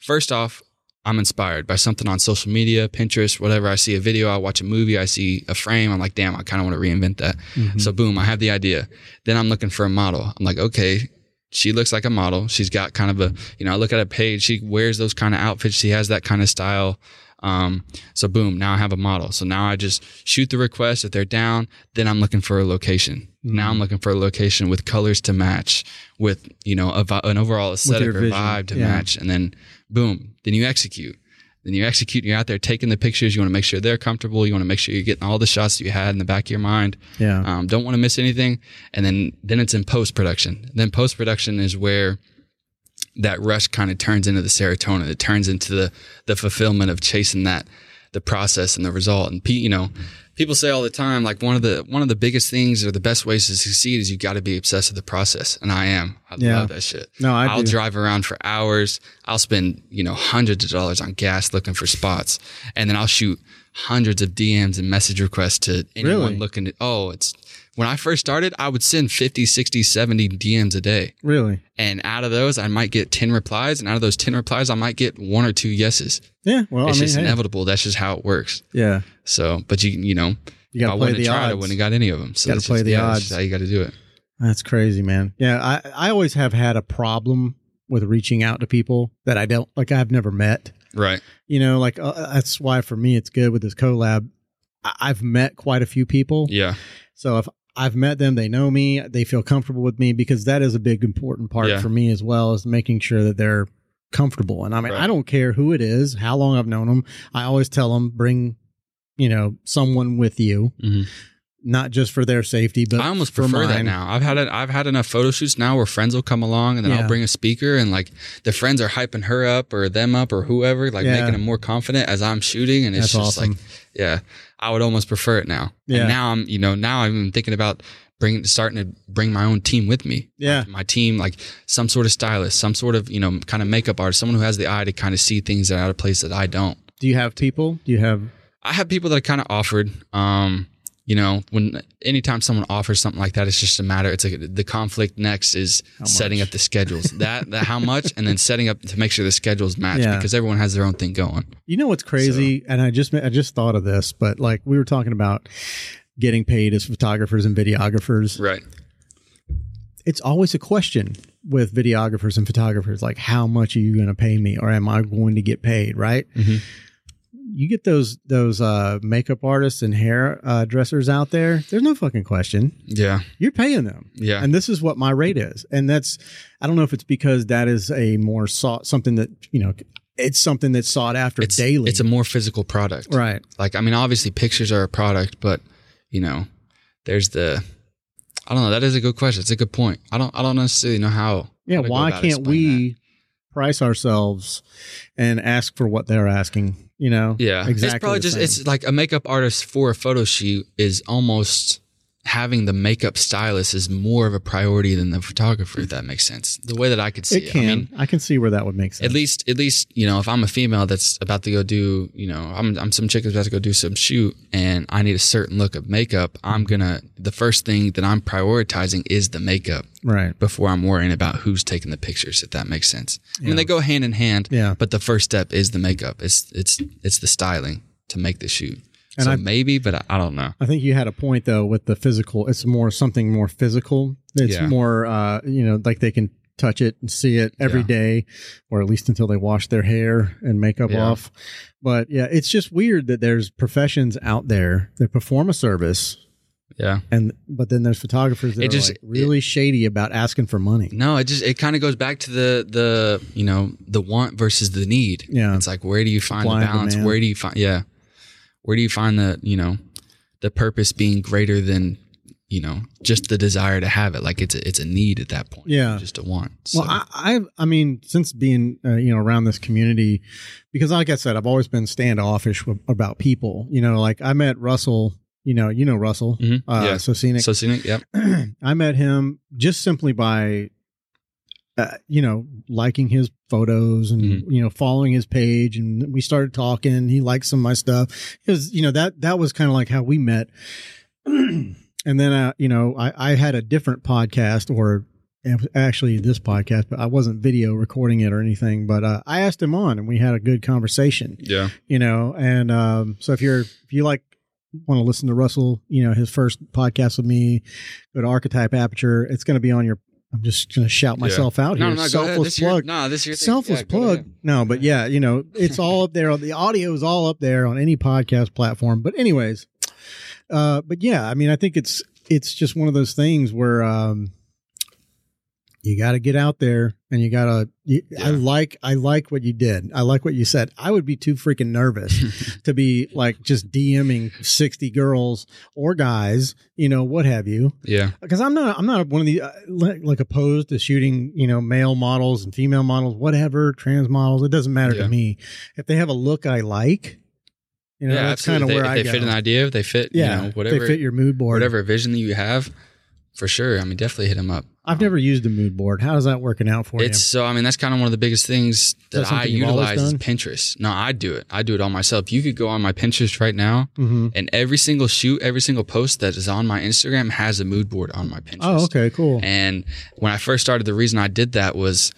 first off, I'm inspired by something on social media, Pinterest, whatever. I see a video, I watch a movie, I see a frame. I'm like, damn, I kind of want to reinvent that. Mm-hmm. So boom, I have the idea. Then I'm looking for a model. I'm like, okay, she looks like a model. She's got kind of a, you know, I look at a page. She wears those kind of outfits. She has that kind of style. Um, so boom, now I have a model. So now I just shoot the request. If they're down, then I'm looking for a location. Now I'm looking for a location with colors to match, with you know a, an overall aesthetic or vibe to Yeah. match, and then boom, then you execute. Then you execute. You're out there taking the pictures. You want to make sure they're comfortable. You want to make sure you're getting all the shots that you had in the back of your mind. Yeah. Um, don't want to miss anything. And then then it's in post production. Then post production is where that rush kind of turns into the serotonin. It turns into the the fulfillment of chasing that the process and the result. And pe- you know, people say all the time like one of the one of the biggest things or the best ways to succeed is you got to be obsessed with the process. And I am. I Yeah. love that shit. No, I I'll do. drive around for hours. I'll spend you know hundreds of dollars on gas looking for spots, and then I'll shoot hundreds of DMs and message requests to anyone Really? looking at. Oh, it's when I first started, I would send 50, 60, 70 DMs a day. Really? And out of those, I might get 10 replies. And out of those 10 replies, I might get one or two yeses. Yeah. Well, it's I mean, just hey, inevitable. That's just how it works. yeah. So, but you, you know, You got if I to play wouldn't the have tried, I wouldn't have got any of them. So Gotta play just- the yeah, odds. how you got to do it. That's crazy, man. Yeah, I I always have had a problem with reaching out to people that I don't like. I've never met. Right. You know, like uh, that's why for me it's good with this collab. I- I've met quite a few people, Yeah. so if I've met them, they know me, they feel comfortable with me because that is a big important part Yeah. for me as well is making sure that they're comfortable. And I mean, Right. I don't care who it is, how long I've known them. I always tell them bring, you know, someone with you, Mhm. Not just for their safety, but I almost prefer that now. I've had it. I've had enough photo shoots now where friends will come along and then Yeah. I'll bring a speaker and like the friends are hyping her up or them up or whoever, like Yeah. making them more confident as I'm shooting. And it's That's just awesome. like, yeah, I would almost prefer it now. Yeah. And now I'm, you know, now I'm even thinking about bringing, starting to bring my own team with me. Yeah. Like my team, like some sort of stylist, some sort of, you know, kind of makeup artist, someone who has the eye to kind of see things that are out of place that I don't. Do you have people? Do you have I have people that I kind of offered. Um, you know, when anytime someone offers something like that, it's just a matter. It's like the conflict next is setting up the schedules. that, that how much, and then setting up to make sure the schedules match Yeah. because everyone has their own thing going. You know what's crazy? And I just I just thought of this, but like we were talking about getting paid as photographers and videographers. Right. It's always a question with videographers and photographers like how much are you going to pay me or am I going to get paid, right? Mhm. You get those those uh makeup artists and hair uh dressers out there, there's no fucking question. Yeah. You're paying them. Yeah. And this is what my rate is. And that's I don't know if it's because that is a more sought something that, you know, it's something that's sought after it's daily. It's a more physical product. right. Like, I mean, obviously pictures are a product, but you know, there's the, I don't know. That is a good question. It's a good point. I don't, I don't necessarily know how. Yeah, how why can't we price ourselves and ask for what they're asking? You know. Yeah. exactly. It's probably just, same. it's like a makeup artist for a photo shoot is almost having the makeup stylist is more of a priority than the photographer, if that makes sense. The way that I could see it it. can. I mean, I can see where that would make sense. at least at least you know if i'm a female that's about to go do you know i'm, I'm some chick that's about to go do some shoot and i need a certain look of makeup i'm gonna the first thing that i'm prioritizing is the makeup right. before i'm worrying about who's taking the pictures if that makes sense i mean they go hand in hand Yeah. but the first step is the makeup it's it's it's the styling to make the shoot And so I- maybe but I, I don't know I think you had a point though with the physical. It's more something more physical. It's Yeah. more, uh, you know, like they can touch it and see it every Yeah. day, or at least until they wash their hair and makeup Yeah. off. But yeah, it's just weird that there's professions out there that perform a service, yeah and but then there's photographers that It are just- like really shady about asking for money. no it just it kind of goes back to the the you know the want versus the need Yeah. It's like where do you find Supply the balance? demand. Where do you find yeah? Where do you find the you know the purpose being greater than you know just the desire to have it? Like it's a, it's a need at that point. Yeah. just a want. So, Well, I, I, I mean, since being, uh, you know, around this community, because like I said, I've always been standoffish w- about people. You know, like I met Russell. You know, you know Russell. Mhm. Uh, Yeah. So scenic. so scenic. Yep. I met him just simply by, uh, you know, liking his photos and Mhm. you know following his page, and we started talking. He liked some of my stuff. It was, you know, that that was kind of like how we met. and then, uh, you know, I, I had a different podcast or actually this podcast, but I wasn't video recording it or anything. But uh, I asked him on, and we had a good conversation Yeah. you know and um so if you're if you like want to listen to russell you know his first podcast with me go to archetype aperture it's going to be on your i'm just going to shout myself out here. no, no, selfless This your- plug. No, this is your thing. selfless Yeah, plug. No but yeah you know it's all up there. The audio is all up there on any podcast platform. But anyways uh but yeah i mean i think it's it's just one of those things where um you got to get out there and you got to i like i like what you did. I like what you said. I would be too freaking nervous to be like just dming 60 girls or guys you know what have you. Yeah. because I'm not I'm not one of the uh, like, opposed to shooting you know male models and female models whatever trans models it doesn't matter Yeah. to me. If they have a look I like you know yeah, that's kind of where If I they, go. they fit an idea, if they fit, yeah you know, whatever, they fit your mood board. whatever vision that you have, for sure. I mean, definitely hit them up. I've never used a mood board. How is that working out for you? It's so I mean that's kind of one of the biggest things that that, I something you've always utilize is? Pinterest. No, I do it. I do it all myself. You could go on my Pinterest right now, you? hmm and every single shoot, every single post that is on my Instagram has a mood board on my Pinterest. Oh, okay, cool. And when I first started, the reason I did that was,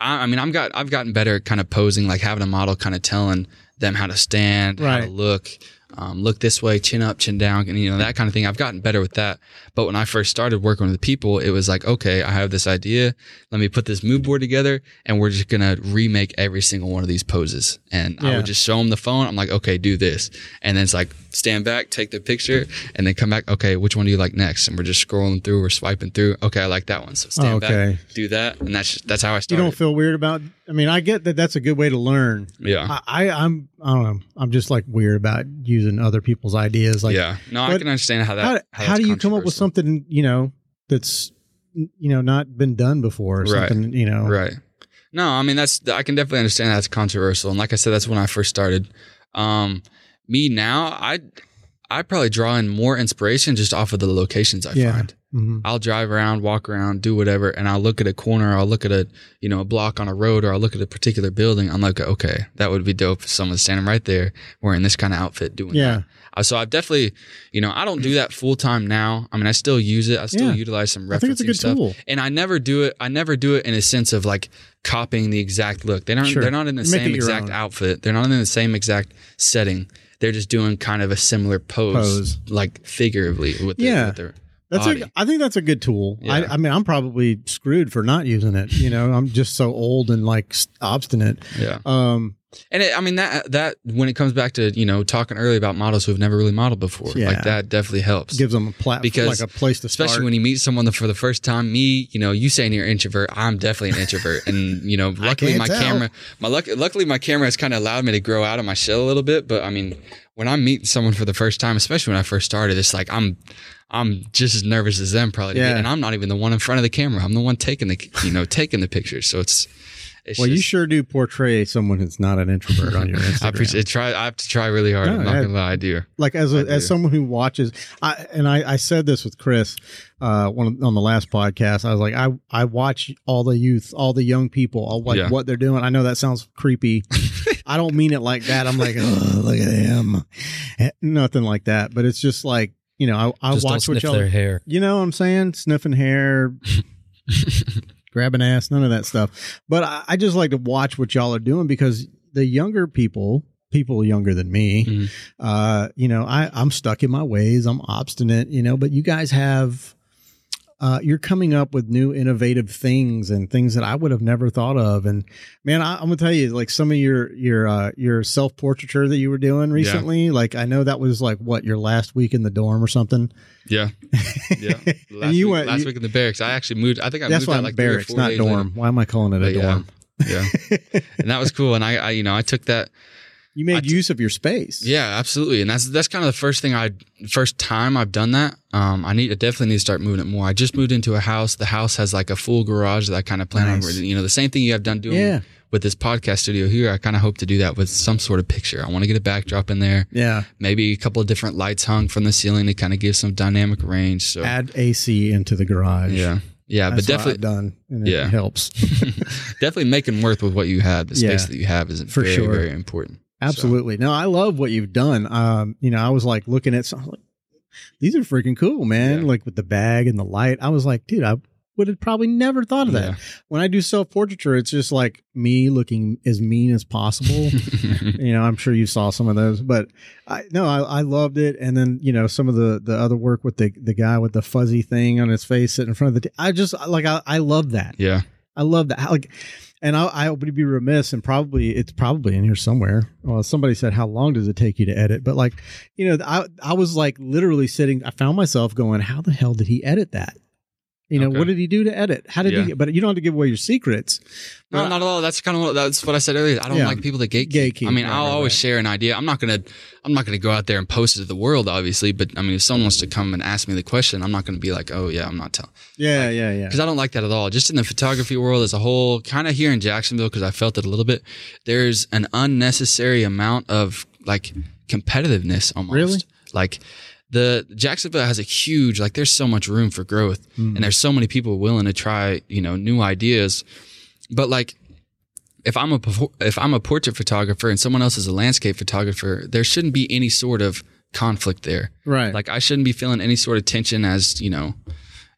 I, I mean, I'm got I've gotten better at kind of posing, like having a model kind of telling them how to stand, how to look, um, look this way, chin up, chin down, and you know that kind of thing. I've gotten better with that. But when I first started working with people, it was like, okay, I have this idea. Let me put this mood board together, and we're just gonna remake every single one of these poses. And I would just show them the phone. I'm like, okay, do this, and then it's like stand back, take the picture, and then come back. Okay, which one do you like next? And we're just scrolling through, we're swiping through. Okay, I like that one. So stand okay. back, do that, and that's just, that's how I started. You don't feel weird about? I mean, I get that that's a good way to learn. yeah, I, I I'm I don't know. I'm just like weird about using other people's ideas. Like, yeah. No, I can understand how that. how, how, how do you come up with something you know that's you know not been done before? Or Right. Something you know. Right. No, I mean that's I can definitely understand that's controversial, and like I said, that's when I first started. Um, me now, I I probably draw in more inspiration just off of the locations I Yeah. find. hmm I'll drive around, walk around, do whatever, and I'll look at a corner, I'll look at a you know a block on a road, or I'll look at a particular building. I'm like, okay, that would be dope if someone's standing right there wearing this kind of outfit doing Yeah. that. Uh, so I've definitely, you know, I don't do that full time now. I mean, I still use it. I still Yeah. utilize some referencing I think it's a good stuff tool. and I never do it. I never do it in a sense of like copying the exact look. They don't. Sure. They're not in the Make same exact own. outfit. They're not in the same exact setting. They're just doing kind of a similar pose, Pose. like figuratively with their, Yeah. with their That's a, I think that's a good tool. Yeah. I, I mean, I'm probably screwed for not using it. You know, I'm just so old and like obstinate. yeah. Um, And it, I mean that that when it comes back to you know talking early about models who have never really modeled before, Yeah. like that definitely helps. gives them a platform, Because like a place to start. Especially start. when you meet someone for the first time, me, you know, you saying you're an introvert, I'm definitely an introvert, and you know, luckily my tell. camera, my luck, luckily my camera has kind of allowed me to grow out of my shell a little bit. But I mean, when I'm meeting someone for the first time, especially when I first started, it's like I'm, I'm just as nervous as them probably, Yeah. and I'm not even the one in front of the camera. I'm the one taking the, you know, taking the pictures. So it's, it's well, you sure do portray someone who's not an introvert on your Instagram. I appreciate. Try. I have to try really hard. No, I'm not yeah. gonna lie. I do. like as a, I do. as someone who watches I and I, I said this with Chris uh one of- on the last podcast I was like I I watch all the youth all the young people all like Yeah. what they're doing I know that sounds creepy I don't mean it like that I'm like oh look at him Eh, nothing like that but it's just like you know I, I Just don't watch what y'all their hair. you know what I'm saying sniffing hair grabbing ass none of that stuff but I, I just like to watch what y'all are doing because the younger people people younger than me Mhm. uh you know i i'm stuck in my ways i'm obstinate you know but you guys have uh, you're coming up with new innovative things and things that I would have never thought of. And man, I, I'm gonna tell you, like some of your your uh, your self portraiture that you were doing recently. Like I know that was like what your last week in the dorm or something. Yeah. Yeah. Last, you week, went- last you- week in the barracks, I actually moved. I think I That's moved why out like barracks, not dorm. later. Why am I calling it a But yeah, dorm? yeah, and that was cool. And I, I, you know, I took that. You made I use of your space. Yeah, absolutely. And that's that's kind of the first thing I, first time I've done that. Um, I need, I definitely need to start moving it more. I just moved into a house. The house has like a full garage that I kind of plan Nice. on. You know, the same thing you have done doing Yeah. with this podcast studio here. I kind of hope to do that with some sort of picture. I want to get a backdrop in there. Yeah. maybe a couple of different lights hung from the ceiling to kind of give some dynamic range. So Add AC into the garage. yeah, yeah, That's but definitely, done. And it Yeah. helps. definitely making worth with what you have. The space Yeah. that you have is For very, sure. very important. Absolutely. No, I love what you've done. Um, you know, I was like looking at some like, these are freaking cool, man. Yeah. Like with the bag and the light. I was like, dude, I would have probably never thought of that. Yeah. When I do self portraiture, it's just like me looking as mean as possible. you know, I'm sure you saw some of those, but I no, I, I loved it. And then you know some of the the other work with the the guy with the fuzzy thing on his face sitting in front of the. T- I just like I I love that. yeah, I love that. Like, and I, I would be remiss, and probably it's probably in here somewhere. Well, somebody said, "How long does it take you to edit?" But like, you know, I I was like literally sitting. I found myself going, "How the hell did he edit that?" You know, Okay. what did he do to edit? How did Yeah. he? But you don't have to give away your secrets. No, not at all. That's kind of what, that's what I said earlier. I don't Yeah. like people that gatekeep. Gatekeep, I mean, right, I'll right, always right. share an idea. I'm not gonna, I'm not gonna go out there and post it to the world, obviously. But I mean, if someone wants to come and ask me the question, I'm not gonna be like, oh yeah, I'm not telling, Yeah, yeah, yeah. because I don't like that at all. Just in the photography world as a whole, kind of here in Jacksonville, because I felt it a little bit. There's an unnecessary amount of like competitiveness almost. Really? Like the Jacksonville has a huge like there's so much room for growth Hmm. and there's so many people willing to try, you know, new ideas. But like if I'm a if I'm a portrait photographer and someone else is a landscape photographer, there shouldn't be any sort of conflict there. Right. Like I shouldn't be feeling any sort of tension as, you know,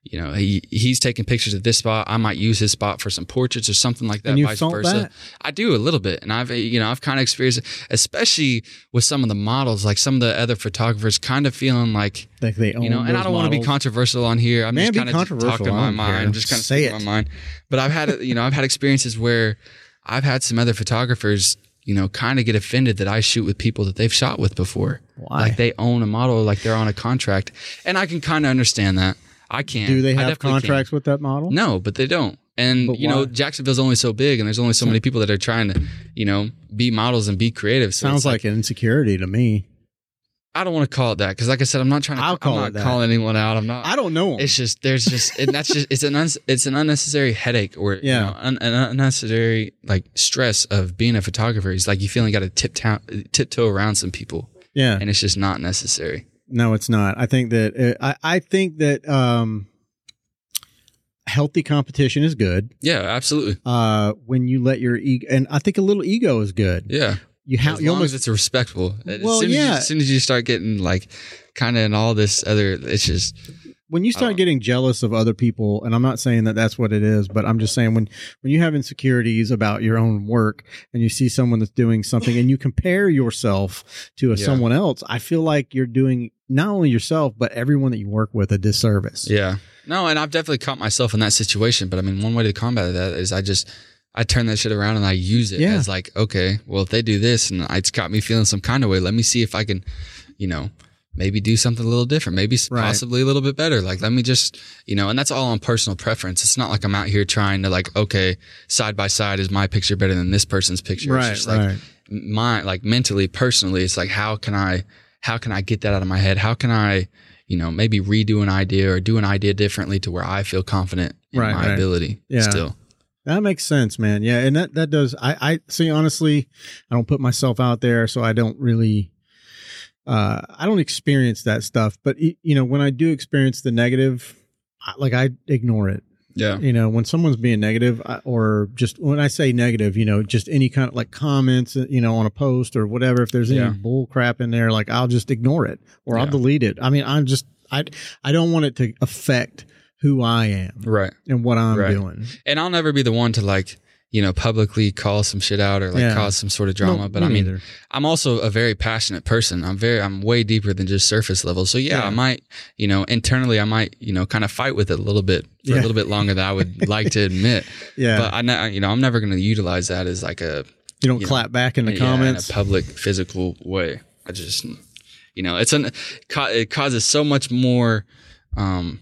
you know, he he's taking pictures of this spot. I might use his spot for some portraits or something like that. And you vice felt versa. that? I do a little bit, and I've you know I've kind of experienced, it, especially with some of the models, like some of the other photographers, kind of feeling like like they own you know, and I don't want to be controversial on here. I'm Man, just kind of talking my mind, just kind of Say it. my mind. But I've had you know I've had experiences where I've had some other photographers you know kind of get offended that I shoot with people that they've shot with before. Why? Like they own a model, like they're on a contract, and I can kind of understand that. I can't. Do they have definitely can. contracts with that model? No, but they don't. And But you know. Jacksonville's only so big, and there's only so many people that are trying to, you know, be models and be creative. So Sounds it's like, an insecurity to me. I don't want to call it that because, like I said, I'm not trying to. I'll call I'm not that. calling anyone out. I'm not. I don't know 'em. It's just there's just and that's just it's an uns, it's an unnecessary headache or Yeah. you know, un, an unnecessary like stress of being a photographer. It's like you feel like you got to tiptoe tiptoe around some people, yeah. and it's just not necessary. No, it's not. I think that uh, I I think that um healthy competition is good. Yeah, absolutely. Uh when you let your ego and I think a little ego is good. Yeah, You have as you long almost as it's respectful. As Well, soon as you- yeah. as soon as you start getting like kind of in all this other, it's just when you start don't- getting jealous of other people and i'm not saying that that's what it is but i'm just saying when when you have insecurities about your own work and you see someone that's doing something and you compare yourself to a, Yeah. someone else i feel like you're doing not only yourself but everyone that you work with a disservice Yeah. No, and I've definitely caught myself in that situation. But I mean, one way to combat that is I just I turn that shit around and I use it Yeah. as like, okay, well, if they do this and it's got me feeling some kind of way, let me see if I can, you know, maybe do something a little different, maybe Right. possibly a little bit better. Like, let me just, you know, and that's all on personal preference. It's not like I'm out here trying to like, okay, side by side is my picture better than this person's picture. It's right just like right my like mentally personally it's like how can i how can i get that out of my head how can i you know maybe redo an idea or do an idea differently to where i feel confident in Right, my ability Yeah. still That makes sense, man. Yeah, and that that does. I I see. Honestly, I don't put myself out there, so I don't really. Uh, I don't experience that stuff, but you know, when I do experience the negative, like I ignore it. yeah You know, when someone's being negative, or just when I say negative, you know, just any kind of like comments, uh, you know, on a post or whatever. If there's any Yeah. bull crap in there, like I'll just ignore it or I'll delete it. I mean, I'm just I I don't want it to affect who I am right and what I'm Right. doing. and i'll never be the one to like you know publicly call some shit out or like Yeah. cause some sort of drama No, but i mean neither. i'm also a very passionate person i'm very i'm way deeper than just surface level so yeah, Yeah. i might you know internally i might you know kind of fight with it a little bit for Yeah. a little bit longer than i would like to admit Yeah. but i know you know i'm never going to utilize that as like a You don't you know, clap back in the comments. in a public physical way. I just, you know, it's an it causes so much more. Um,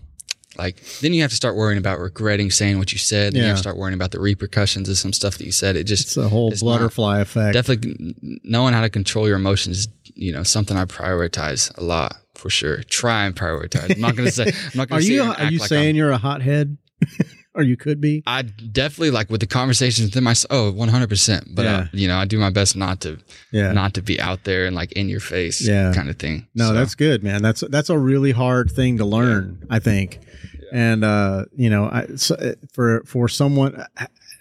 like then you have to start worrying about regretting saying what you said. Then you have Yeah. to start worrying about the repercussions of some stuff that you said. It just it's a whole it's not- butterfly effect. definitely knowing how to control your emotions. You know, something I prioritize a lot for sure. Try and prioritize. I'm not going to say. I'm not to. Are say you are you saying you're a hothead? or you could be? I definitely like with the conversations within myself. Oh, 100. percent But Yeah. I, you know, I do my best not to Yeah. not to be out there and like in your face Yeah. kind of thing. No, So, that's good, man. That's that's a really hard thing to learn, I think. And uh, you know, I, so, uh, for for someone,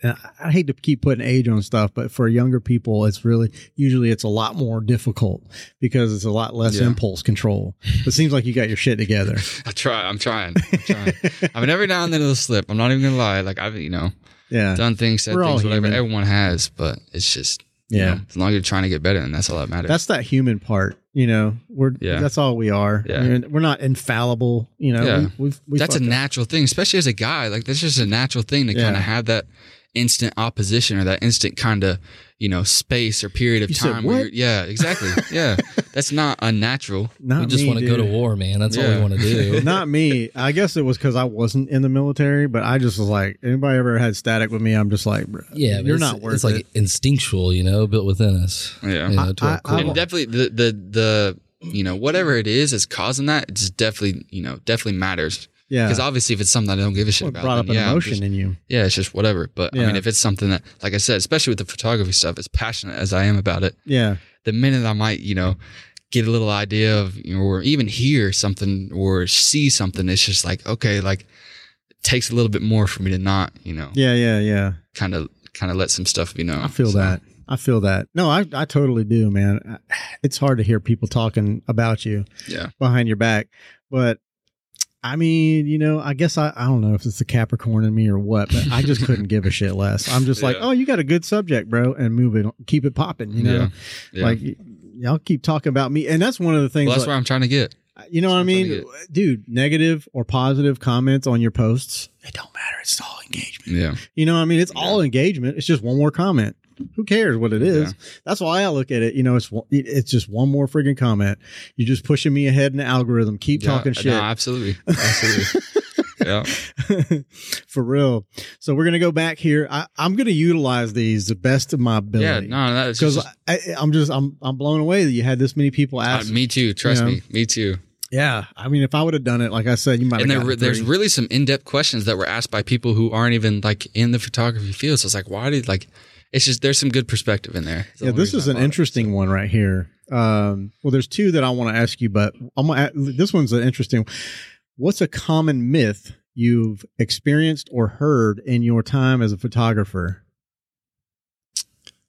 I, I hate to keep putting age on stuff, but for younger people, it's really usually it's a lot more difficult because it's a lot less Yeah. impulse control. It seems like you got your shit together. I try. I'm trying. I'm trying. I mean, every now and then it'll slip. I'm not even gonna lie. Like I've you know Yeah, done things, said We're things, whatever. human. Everyone has, but it's just you Yeah. know, as long as you're trying to get better, and that's all that matters. that's that human part. You know, we're Yeah. that's all we are. Yeah. I mean, we're not infallible. You know, Yeah. we, we've, we that's a up. natural thing, especially as a guy. Like that's just a natural thing to Yeah. kind of have that instant opposition or that instant kind of you know space or period of You said time. where you're, yeah, exactly. yeah, that's not unnatural. Not we just want to go to war, man. That's all we want to do. not me. I guess it was because I wasn't in the military, but I just was like, anybody ever had static with me? I'm just like, bro, yeah, but you're not worth It's like instinctual, you know, built within us. Yeah. you know, to I- our I- core. and definitely the the the you know whatever it is that's causing that it's definitely you know definitely matters Yeah, because obviously if it's something I don't give a shit Well, about brought up an yeah, emotion just- in you. yeah it's just whatever but I mean if it's something that like I said especially with the photography stuff as passionate as I am about it Yeah, the minute I might you know get a little idea of, you know, or even hear something or see something. It's just like, okay, like it takes a little bit more for me to not, you know, Yeah, yeah, yeah. kind of, kind of let some stuff be known. I feel So, that. I feel that. No, I, I totally do, man. It's hard to hear people talking about you Yeah. behind your back, but I mean, you know, I guess I, I don't know if it's the Capricorn in me or what, but I just couldn't give a shit less. I'm just like, oh, you got a good subject, bro, and move it, keep it popping, you know, Yeah. Yeah. like y- y'all keep talking about me, and that's one of the things. well, that's like- where I'm trying to get. you know what I what I'm mean, dude? Negative or positive comments on your posts, it don't matter. It's all engagement. Yeah. You know what I mean? It's all engagement. It's just one more comment. Who cares what it is? Yeah. That's why I look at it. You know, it's it's just one more friggin' comment. You're just pushing me ahead in the algorithm. Keep Yeah, talking No, shit. absolutely. Absolutely. yeah. For real. So we're gonna go back here. I, I'm gonna utilize these the best of my ability. Yeah. No, that's because I, I'm just I'm I'm blown away that you had this many people uh, ask. me too. Trust you know, me. Me too. yeah, I mean, if I would have done it, like I said, you might. and there, there's really some in-depth questions that were asked by people who aren't even like in the photography field. So it's like, why did like? It's just there's some good perspective in there. It's Yeah, this is an bought it. interesting one right here. Um, well, there's two that I want to ask you, but I'm gonna, a- this one's an interesting. What's a common myth you've experienced or heard in your time as a photographer?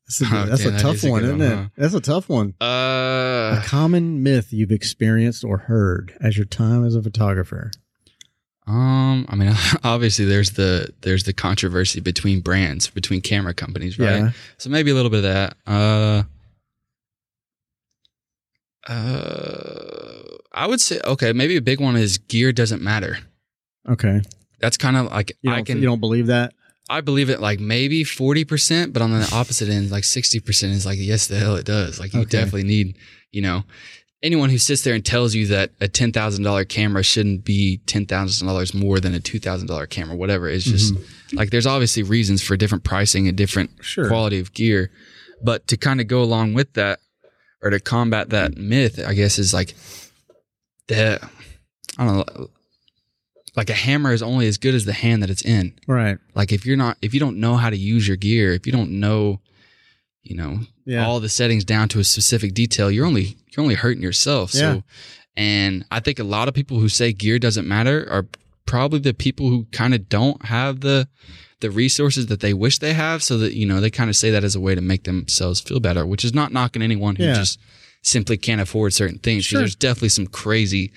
That's a, Oh, that's damn, a tough is one, good isn't one, it? huh? That's a tough one. a Uh, common myth you've experienced or heard as your time as a photographer. Um, I mean, obviously there's the there's the controversy between brands, between camera companies, right? Yeah. So maybe a little bit of that. Uh, uh, I would say okay, maybe a big one is gear doesn't matter. Okay. That's kind of like I can you don't believe that? I believe it like maybe 40%, but on the opposite end, like 60% is like, yes, the hell it does. Like you Okay. definitely need, you know, anyone who sits there and tells you that a $10,000 camera shouldn't be $10,000 more than a $2,000 camera, whatever. It's just mm-hmm. like, there's obviously reasons for different pricing and different Sure. quality of gear. But to kind of go along with that or to combat that myth, I guess is like the, I don't know, like a hammer is only as good as the hand that it's in Right. like if you're not if you don't know how to use your gear if you don't know you know Yeah. all the settings down to a specific detail you're only you're only hurting yourself Yeah. so and i think a lot of people who say gear doesn't matter are probably the people who kind of don't have the the resources that they wish they have so that you know they kind of say that as a way to make themselves feel better which is not knocking anyone who Yeah. just simply can't afford certain things Sure. there's definitely some crazy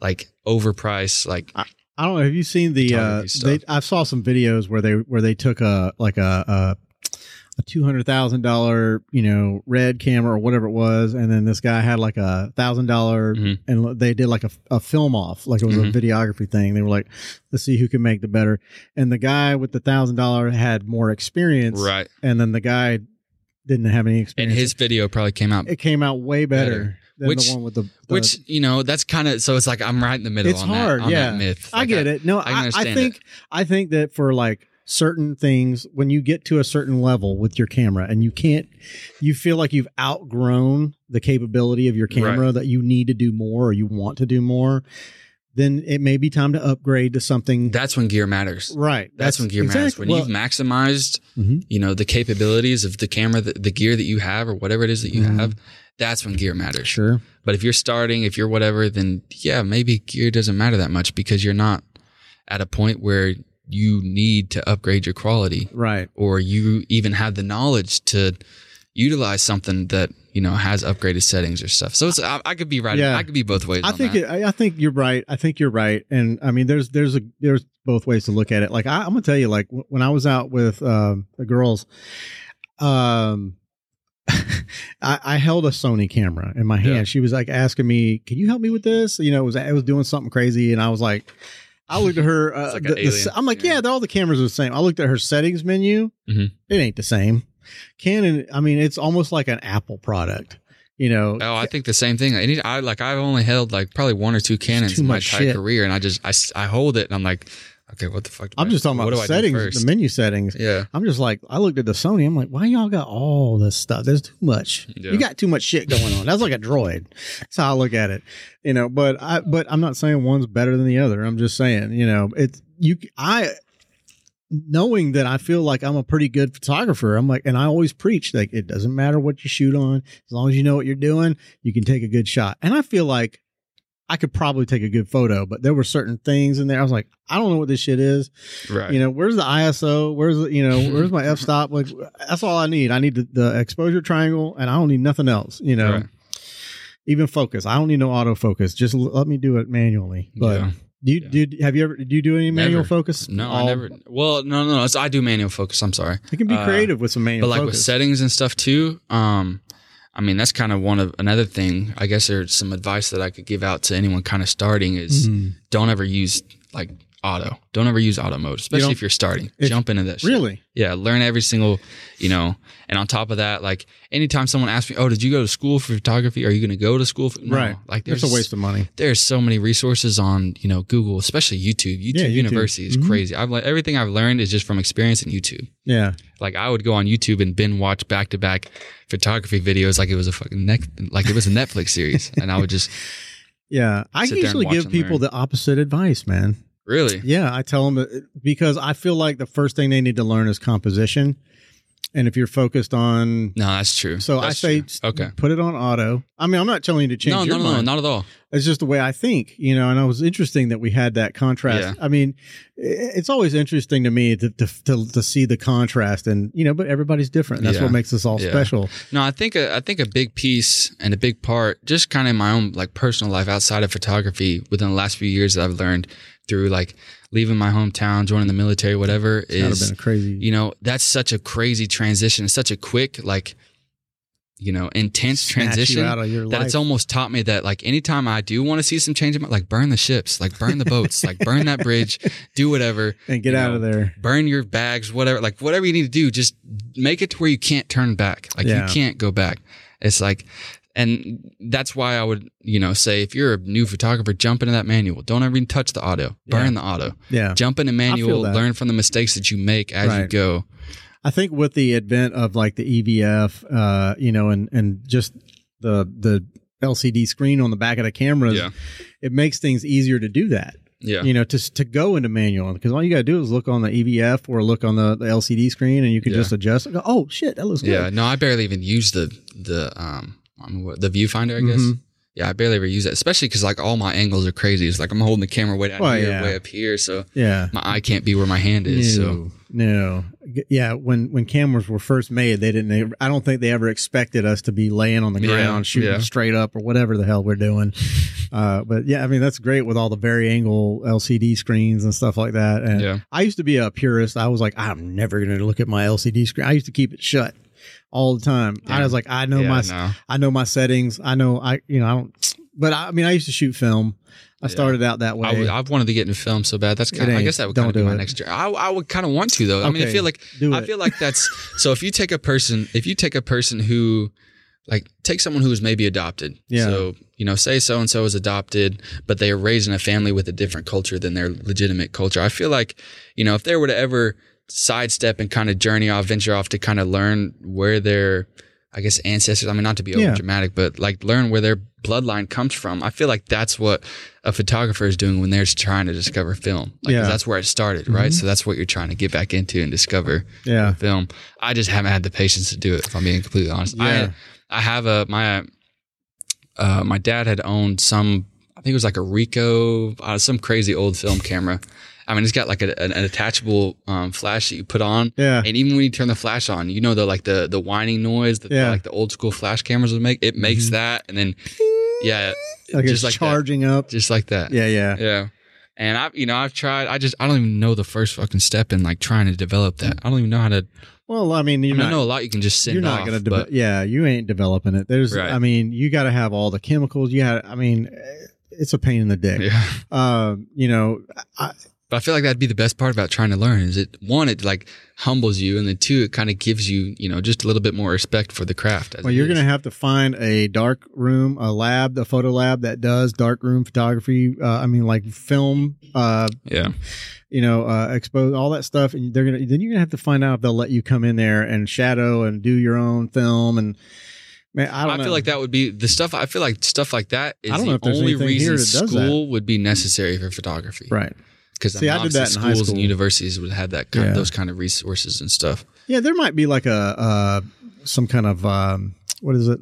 like overpriced like I don't know. Have you seen the? Uh, they, I saw some videos where they where they took a like a a, two hundred thousand dollar you know red camera or whatever it was, and then this guy had like a thousand dollar, Mhm. and they did like a, a film off, like it was Mhm. a videography thing. They were like, let's see who can make the better, and the guy with the thousand dollar had more experience, right and then the guy didn't have any experience, and his video probably came out it came out way better, Better. than Which- the one with the, the Which you know, that's kind of so. It's like I'm right in the middle. It's on hard, That, on yeah. that myth. I Like, get it. No, I I, I think. I think that for like certain things, when you get to a certain level with your camera, and you can't, you feel like you've outgrown the capability of your camera that you need to do more or you want to do more. Then it may be time to upgrade to something. That's when gear matters. right. That's, when gear matters. When well, you've maximized, Mhm. you know, the capabilities of the camera, the, the gear that you have, or whatever it is that you Mhm. have. That's when gear matters. Sure. But if you're starting, if you're whatever, then yeah, maybe gear doesn't matter that much because you're not at a point where you need to upgrade your quality Right. or you even have the knowledge to utilize something that you know has upgraded settings or stuff. So it's I, I could be right. Yeah. I could be both ways. I think it, I think you're right. I think you're right. And I mean, there's there's a there's both ways to look at it. Like I, I'm gonna tell you, like w- when I was out with um, the girls, um, I, I held a Sony camera in my hand. Yeah. She was like asking me, "Can you help me with this?" You know, it was it was doing something crazy, and I was like. I looked at her. Uh, like the- the I'm like, Yeah. yeah, all the cameras are the same. I looked at her settings menu. Mhm. It ain't the same. Canon. I mean, it's almost like an Apple product. You know, Oh, I think the same thing. I need, I like, I've only held like probably one or two Canons in my entire career, and I just, I, I hold it, and I'm like, okay, what the fuck? I'm I- just talking about settings, the menu settings. Yeah, I'm just like, I looked at the Sony. I'm like, why y'all got all this stuff? There's too much. Yeah. You got too much shit going on. That's like a droid. That's how I look at it. You know, but I, but I'm not saying one's better than the other. I'm just saying, you know, it's you. I, knowing that I feel like I'm a pretty good photographer, I'm like, and I always preach like it doesn't matter what you shoot on, as long as you know what you're doing, you can take a good shot. And I feel like I could probably take a good photo, but there were certain things in there. I was like, I don't know what this shit is. Right. You know, where's the ISO? Where's the, you know, where's my f stop? Like, that's all I need. I need the, the exposure triangle, and I don't need nothing else. You know, Right. even focus. I don't need no autofocus. Just l- let me do it manually. But Yeah. do you Yeah. do? Have you ever? Do you do any manual Never. focus? No, I never. Well, no, no, no. I do manual focus. I'm sorry. It can be Uh, creative with some manual but like with settings and stuff too um i mean that's kind of one of another thing i guess there's some advice that i could give out to anyone kind of starting is Mhm. don't ever use like auto don't ever use auto mode especially don't- if you're starting if- jump into shit. Really? yeah learn every single you know and on top of that like anytime someone asks me oh did you go to school for photography are you going to go to school for no. right. like It's there's a waste of money. there's so many resources on you know google especially youtube youtube, Yeah, YouTube. university is Mhm. crazy i've le- everything i've learned is just from experience in youtube Yeah. like I would go on YouTube and binge watch back to back photography videos like it was a fucking neck like it was a Netflix series, and I would just Yeah. I Sit there and usually give people learn. the opposite advice, man. Really Yeah, I tell them uh, because I feel like the first thing they need to learn is composition. And if you're focused on, no, that's true. so That's I say, true. okay, put it on auto. I mean, I'm not telling you to change no, your no, no, no, not at all. It's just the way I think, you know. And it was interesting that we had that contrast. Yeah. I mean, it's always interesting to me to, to to to see the contrast, and you know, but everybody's different. That's Yeah. what makes us all Yeah. special. No, I think a, I think a big piece and a big part, just kind of in my own like personal life outside of photography, within the last few years that I've learned through like leaving my hometown, joining the military, whatever, It's is crazy. you know that's such a crazy transition. It's such a quick like you know intense snatch transition out of your that life. it's almost taught me that like anytime I do want to see some change in my like burn the ships, like burn the boats, like burn that bridge, do whatever, and get out know, of there. burn your bags, whatever, like whatever you need to do, just make it to where you can't turn back. Like Yeah. you can't go back. It's like and that's why I would, you know, say if you're a new photographer, jump into that manual. Don't ever even touch the auto. Burn the auto. Yeah, Jump into manual, learn from the mistakes that you make as you go. I think with the advent of like the EVF, uh, you know, and and just the the LCD screen on the back of the cameras, Yeah. it makes things easier to do that. Yeah. You know, to to go into manual because all you got to do is look on the EVF or look on the, the LCD screen, and you can Yeah. just adjust. And go, oh shit, that looks good. Yeah, no, I barely even use the the um I mean, what, the viewfinder, I guess. Mhm. Yeah, I barely ever use it, especially because like all my angles are crazy. It's like I'm holding the camera way down Well, here, yeah. way up here, so yeah. my eye can't be where my hand is. So No, no, yeah. When when cameras were first made, they didn't. They, I don't think they ever expected us to be laying on the Yeah, ground, shooting yeah. straight up or whatever the hell we're doing. uh, but yeah, I mean that's great with all the very angle LCD screens and stuff like that. And. I used to be a purist. I was like, I'm never going to look at my LCD screen. I used to keep it shut all the time. I was like, I know yeah, my no. I know my settings. I know I you know I don't. But I, I mean, I used to shoot film. I Yeah. started out that way. I would, I've wanted to get into film so bad. That's kind of, I guess that would kind of be my it. next year. I, I would kind of want to though. I mean, I feel like I feel like that's so. If you take a person, if you take a person who, like, take someone who is maybe adopted. Yeah. So you know, say so and so is adopted, but they are raised in a family with a different culture than their legitimate culture. I feel like, you know, if they were to ever sidestep and kind of journey off, venture off to kind of learn where their, I guess, ancestors. I mean, not to be Yeah. over dramatic, but like learn where their bloodline comes from. I feel like that's what a photographer is doing when they're trying to discover film. Like, Yeah. that's where it started, right? So that's what you're trying to get back into and discover yeah. film. I just haven't had the patience to do it. If I'm being completely honest, Yeah. I I have a my uh my dad had owned some. I think it was like a Ricoh, uh, some crazy old film camera. I mean, it's got like a, an, an attachable um, flash that you put on, Yeah. and even when you turn the flash on, you know the like the the whining noise that Yeah. like the old school flash cameras would make. It makes that, and then yeah, Like just it's like that. charging up. just like that. Yeah, yeah. Yeah. And I've, you know, I've tried, I just, I don't even know the first fucking step in like trying to develop that. I don't even know how to, Well, I mean, I, you're mean, I know a lot you can just send you're not off, to, but yeah, you ain't developing it. There's, Right. I mean, you got to have all the chemicals. You got, I mean, it's a pain in the dick. yeah. Um, you know, I, But I feel like that'd be the best part about trying to learn is it one, it like humbles you, and then two, it kind of gives you, you know, just a little bit more respect for the craft. as well, you're going to have to find a dark room, a lab, the photo lab that does dark room photography. Uh, I mean, like film, uh, yeah, you know, uh, expose all that stuff, and they're gonna. Then you're gonna have to find out if they'll let you come in there and shadow and do your own film. And man, I I, don't know. feel like that would be the stuff. I feel like stuff like that is I don't know the only reason that school would be necessary for photography. right. Because See, I did that in high schools school. and universities would have that kind Yeah. those kind of resources and stuff. Yeah, there might be like a uh, some kind of um, what is it?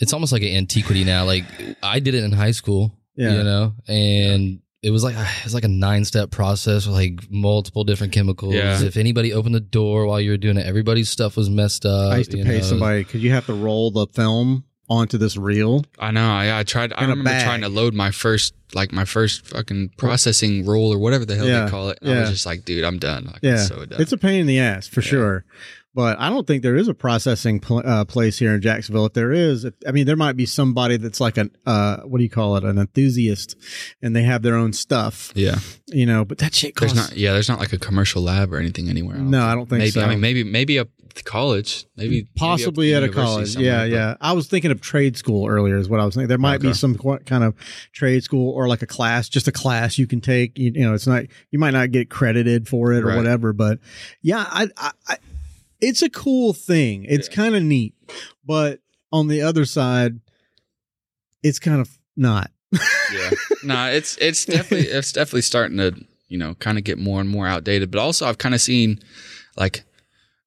It's almost like an antiquity now. Like I did it in high school, Yeah. you know, and it was like it was like a nine step process with like multiple different chemicals. Yeah. If anybody opened the door while you were doing it, everybody's stuff was messed up. I used to you pay know. somebody because you have to roll the film onto this reel. I know. I, I tried. I remember bag. trying to load my first, like my first fucking processing roll or whatever the hell Yeah, they call it. I yeah. was just like, dude, I'm done. Like, Yeah, so done. It's a pain in the ass for Yeah. sure. But I don't think there is a processing pl- uh, place here in Jacksonville. If there is, if, I mean, there might be somebody that's like an uh, what do you call it, an enthusiast, and they have their own stuff, yeah. you know. But that shit There's costs. not. Yeah. There's not like a commercial lab or anything anywhere. no, I don't think maybe. so. I mean, maybe maybe a college. Maybe Possibly maybe at a college. Yeah, yeah. I was thinking of trade school earlier, is what I was thinking. There might be some qu- kind of trade school or like a class, just a class you can take. You, you know, it's not, you might not get credited for it or Right. whatever, but yeah, I, I, I it's a cool thing. It's Yeah. kind of neat. But on the other side, it's kind of not. yeah. No, it's it's definitely it's definitely starting to you know kind of get more and more outdated. But also, I've kind of seen like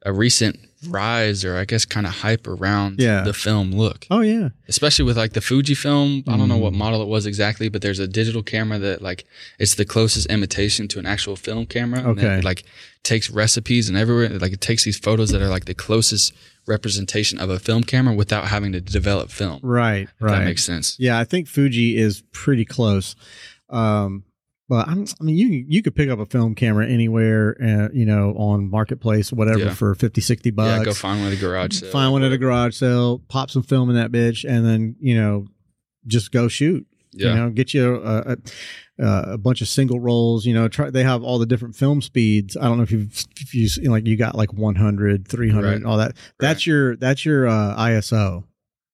a recent rise or I guess kind of hype around Yeah. the film look, Oh, yeah. especially with like the fuji Fujifilm. I don't know what Mm. model it was exactly, but there's a digital camera that like it's the closest imitation to an actual film camera. and Okay. it, like takes recipes and everywhere. Like it takes these photos that are like the closest representation of a film camera without having to develop film. Right, If right. That makes sense. Yeah, I think Fuji is pretty close. Um, but I'm, I mean, you you could pick up a film camera anywhere, uh, you know, on marketplace, whatever, Yeah. for 50, 60 bucks. Yeah, go find one at a garage sale. Find one at a garage sale, pop some film in that bitch, and then you know, just go shoot. Yeah. You know, get you a, a, a bunch of single rolls. You know, try. They have all the different film speeds. I don't know if you've if you you know, like you got like 100, 300, Right. all that. That's your that's your uh, ISO.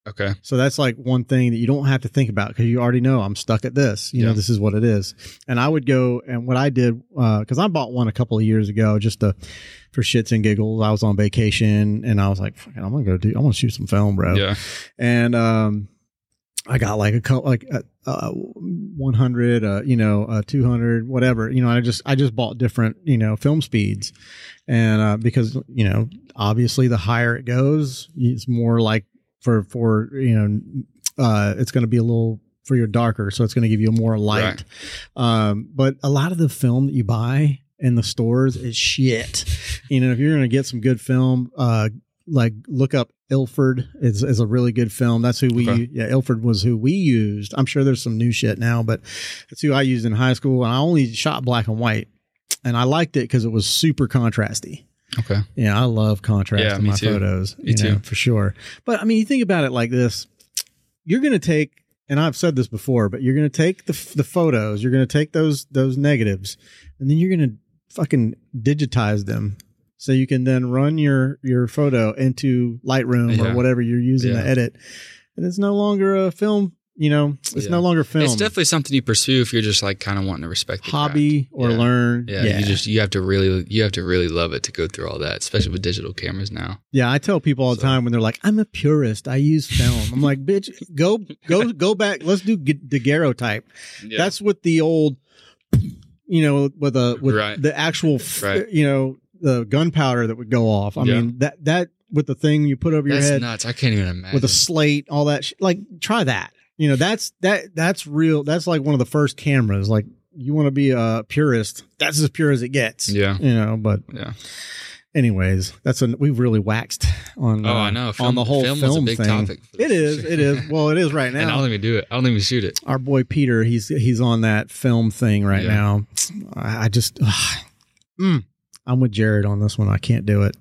Okay. So that's like one thing that you don't have to think about because you already know I'm stuck at this. You know, this is what it is. And I would go and what I did because I bought one a couple of years ago just to for shits and giggles. I was on vacation and I was like, "Fuck I'm gonna go do. I'm gonna shoot some film, bro. Yeah. And um, I got like a couple like uh, uh, 100, uh, you know, uh, 200, whatever. You know, I just I just bought different you know film speeds, and uh, because you know obviously the higher it goes, it's more like for for you know uh, it's going to be a little for your darker, so it's going to give you more light. Um, but a lot of the film that you buy in the stores is shit. You know, if you're going to get some good film, uh, like look up Ilford is, is a really good film. That's who we Okay. yeah Ilford was who we used. I'm sure there's some new shit now, but that's who I used in high school, and I only shot black and white, and I liked it because it was super contrasty. Okay. Yeah, I love contrast Yeah, in my too. photos. Me you know, too. for sure. But I mean, you think about it like this: you're going to take, and I've said this before, but you're going to take the the photos, you're going to take those those negatives, and then you're going to fucking digitize them. So you can then run your your photo into Lightroom Yeah. or whatever you're using Yeah. to edit, and it's no longer a film. You know, it's Yeah. no longer film. It's definitely something you pursue if you're just like kind of wanting to respect the craft. hobby or Yeah. learn. Yeah, you just you have to really you have to really love it to go through all that, especially with digital cameras now. Yeah, I tell people all the time when they're like, "I'm a purist. I use film." I'm like, "Bitch, go go go back. Let's do daguerreotype. Yeah. That's what the old, you know, with a with Right. the actual, Right. you know, the gunpowder that would go off. I Yeah. mean that that with the thing you put over your That's head nuts. I can't even imagine. with a slate, all that. Sh- like, try that. You know, that's that that's real. That's like one of the first cameras. Like, you want to be a purist. That's as pure as it gets. yeah, You know, but yeah. anyways, that's a we've really waxed on. Oh, uh, I know. Film, on the whole film, film, was a big thing. topic. It is. It is. Well, it is right now and I don't even do it. I don't even shoot it. Our boy Peter, he's he's on that film thing right Yeah. now. I, I just, mm, I'm with Jared on this one. I can't do it.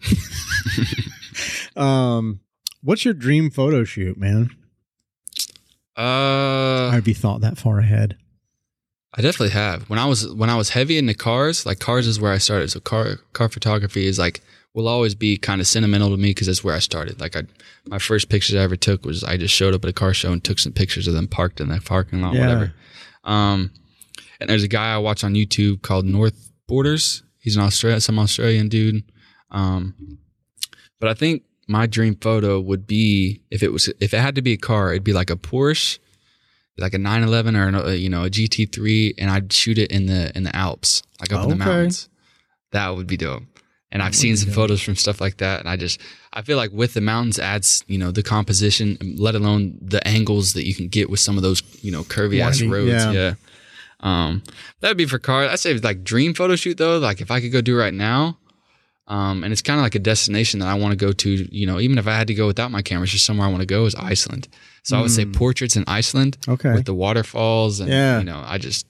um, what's your dream photo shoot, man? Uh, I'd be thought that far ahead. I definitely have. When I was when I was heavy into cars, like cars is where I started. So car car photography is like will always be kind of sentimental to me because that's where I started. Like I, my first pictures I ever took was I just showed up at a car show and took some pictures of them parked in the parking lot, Yeah. whatever. Um, and there's a guy I watch on YouTube called North Borders. He's an Australian, some Australian dude. Um, but I think my dream photo would be if it was if it had to be a car, it'd be like a Porsche like a 911 or a, you know a GT3, and I'd shoot it in the in the Alps, like up in the mountains. That would be dope. And I've seen some photos from stuff like that, and I just I feel like with the mountains adds you know the composition, let alone the angles that you can get with some of those you know curvy ass roads. yeah. Yeah. Um, that'd be for cars. I'd say like dream photo shoot though. Like if I could go do right now, um, and it's kind of like a destination that I want to go to. You know, even if I had to go without my camera, it's just somewhere I want to go is Iceland. So I would say portraits in Iceland Okay. with the waterfalls, and Yeah. you know, I just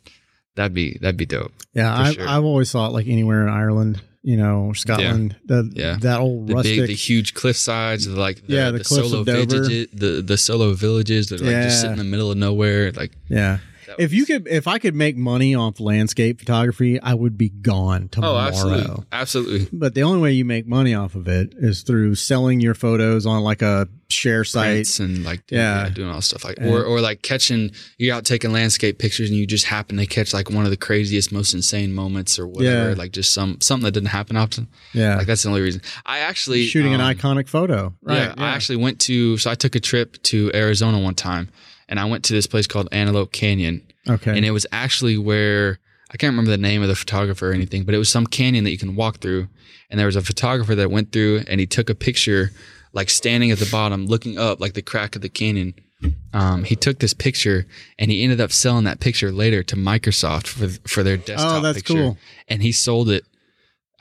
that'd be that'd be dope. Yeah, for I, sure. I've always thought like anywhere in Ireland, you know, or Scotland, the, Yeah. that old The rustic. big, the huge cliff sides, the, like the, Yeah, the cliffs solo villages, the the solo villages that like just sit in the middle of nowhere. Like yeah. If you could, if I could make money off landscape photography, I would be gone tomorrow. oh, tomorrow. absolutely, absolutely. But the only way you make money off of it is through selling your photos on like a share site. Prints and like Yeah. yeah. doing all stuff like And- or or like catching you're out taking landscape pictures and you just happen to catch like one of the craziest most insane moments or whatever Yeah. like just some something that didn't happen often Yeah. like that's the only reason I actually Shooting um, an iconic photo. Right. yeah, I actually went to so I took a trip to Arizona one time and I went to this place called Antelope Canyon okay. and it was actually where I can't remember the name of the photographer or anything, but it was some canyon that you can walk through. And there was a photographer that went through and he took a picture, like standing at the bottom, looking up like the crack of the canyon. Um, he took this picture and he ended up selling that picture later to Microsoft for for their desktop Oh, that's picture. cool. And he sold it.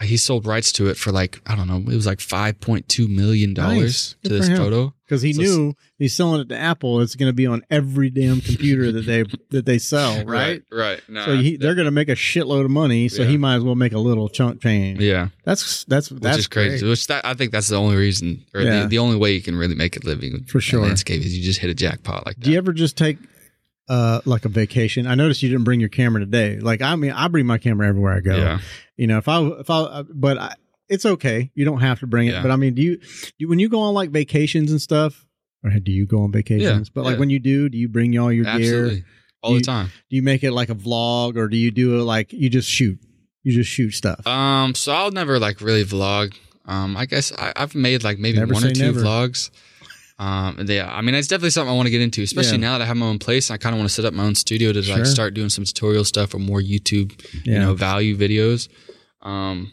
He sold rights to it for like I don't know. It was like five point two million dollars Good to this photo. because he So- knew he's selling it to Apple. It's going to be on every damn computer that they that they sell, right? right. No, So he, they're going to make a shitload of money. So he might as well make a little chunk change. yeah. That's that's which that's is crazy. great. Which that, I think that's the only reason, or Yeah. the, the only way you can really make a living For sure. landscape is you just hit a jackpot like that. Do you ever just take uh like a vacation? I noticed you didn't bring your camera today. Like I mean, I bring my camera everywhere I go. Yeah, You know, if I if I but I, it's okay. You don't have to bring it. Yeah. But I mean, do you, do you when you go on like vacations and stuff? Or do you go on vacations? Yeah, but like yeah. when you do, do you bring all your gear? all You- the time. Do you make it like a vlog, or do you do it like you just shoot? You just shoot stuff. Um, so I'll never like really vlog. Um, I guess I, I've made like maybe Never one or two never. vlogs. Um, yeah, I mean, it's definitely something I want to get into, especially Yeah. now that I have my own place. I kind of want to set up my own studio to Sure. like start doing some tutorial stuff or more YouTube, yeah. you know, value videos. Um,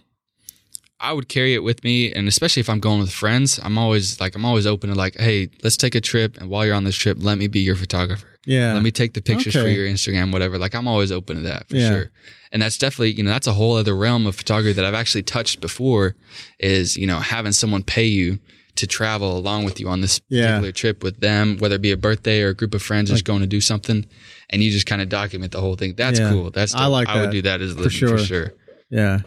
I would carry it with me, and especially if I'm going with friends, I'm always like, I'm always open to like, hey, let's take a trip, and while you're on this trip, let me be your photographer. yeah. Let me take the pictures for your Instagram, whatever. Like I'm always open to that for Yeah. sure. And that's definitely, you know, that's a whole other realm of photography that I've actually touched before is, you know, having someone pay you to travel along with you on this Yeah. particular trip with them, whether it be a birthday or a group of friends just going to do something and you just kind of document the whole thing. That's Yeah. cool. That's I like I would do that as a For sure. for sure. yeah.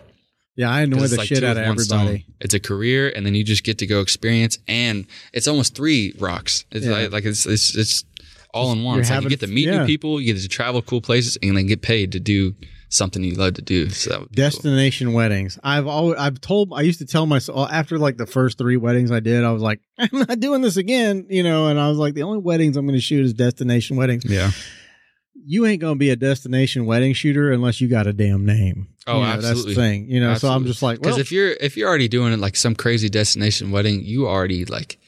Yeah. I annoy the like shit out of one stone. everybody. It's a career, and then you just get to go experience, and it's almost three rocks. It's Yeah. like, like it's it's it's all in one. It's like you get to meet new people, you get to travel cool places, and then get paid to do something you love to do. So that be cool. Destination weddings. I've always I've told I used to tell myself after like the first three weddings I did, I was like, I'm not doing this again, you know. And I was like, the only weddings I'm going to shoot is destination weddings. Yeah. You ain't going to be a destination wedding shooter unless you got a damn name. Oh, You know, That's absolutely. the thing, you know. So I'm just like, Because well, if you're if you're already doing it like some crazy destination wedding, you already like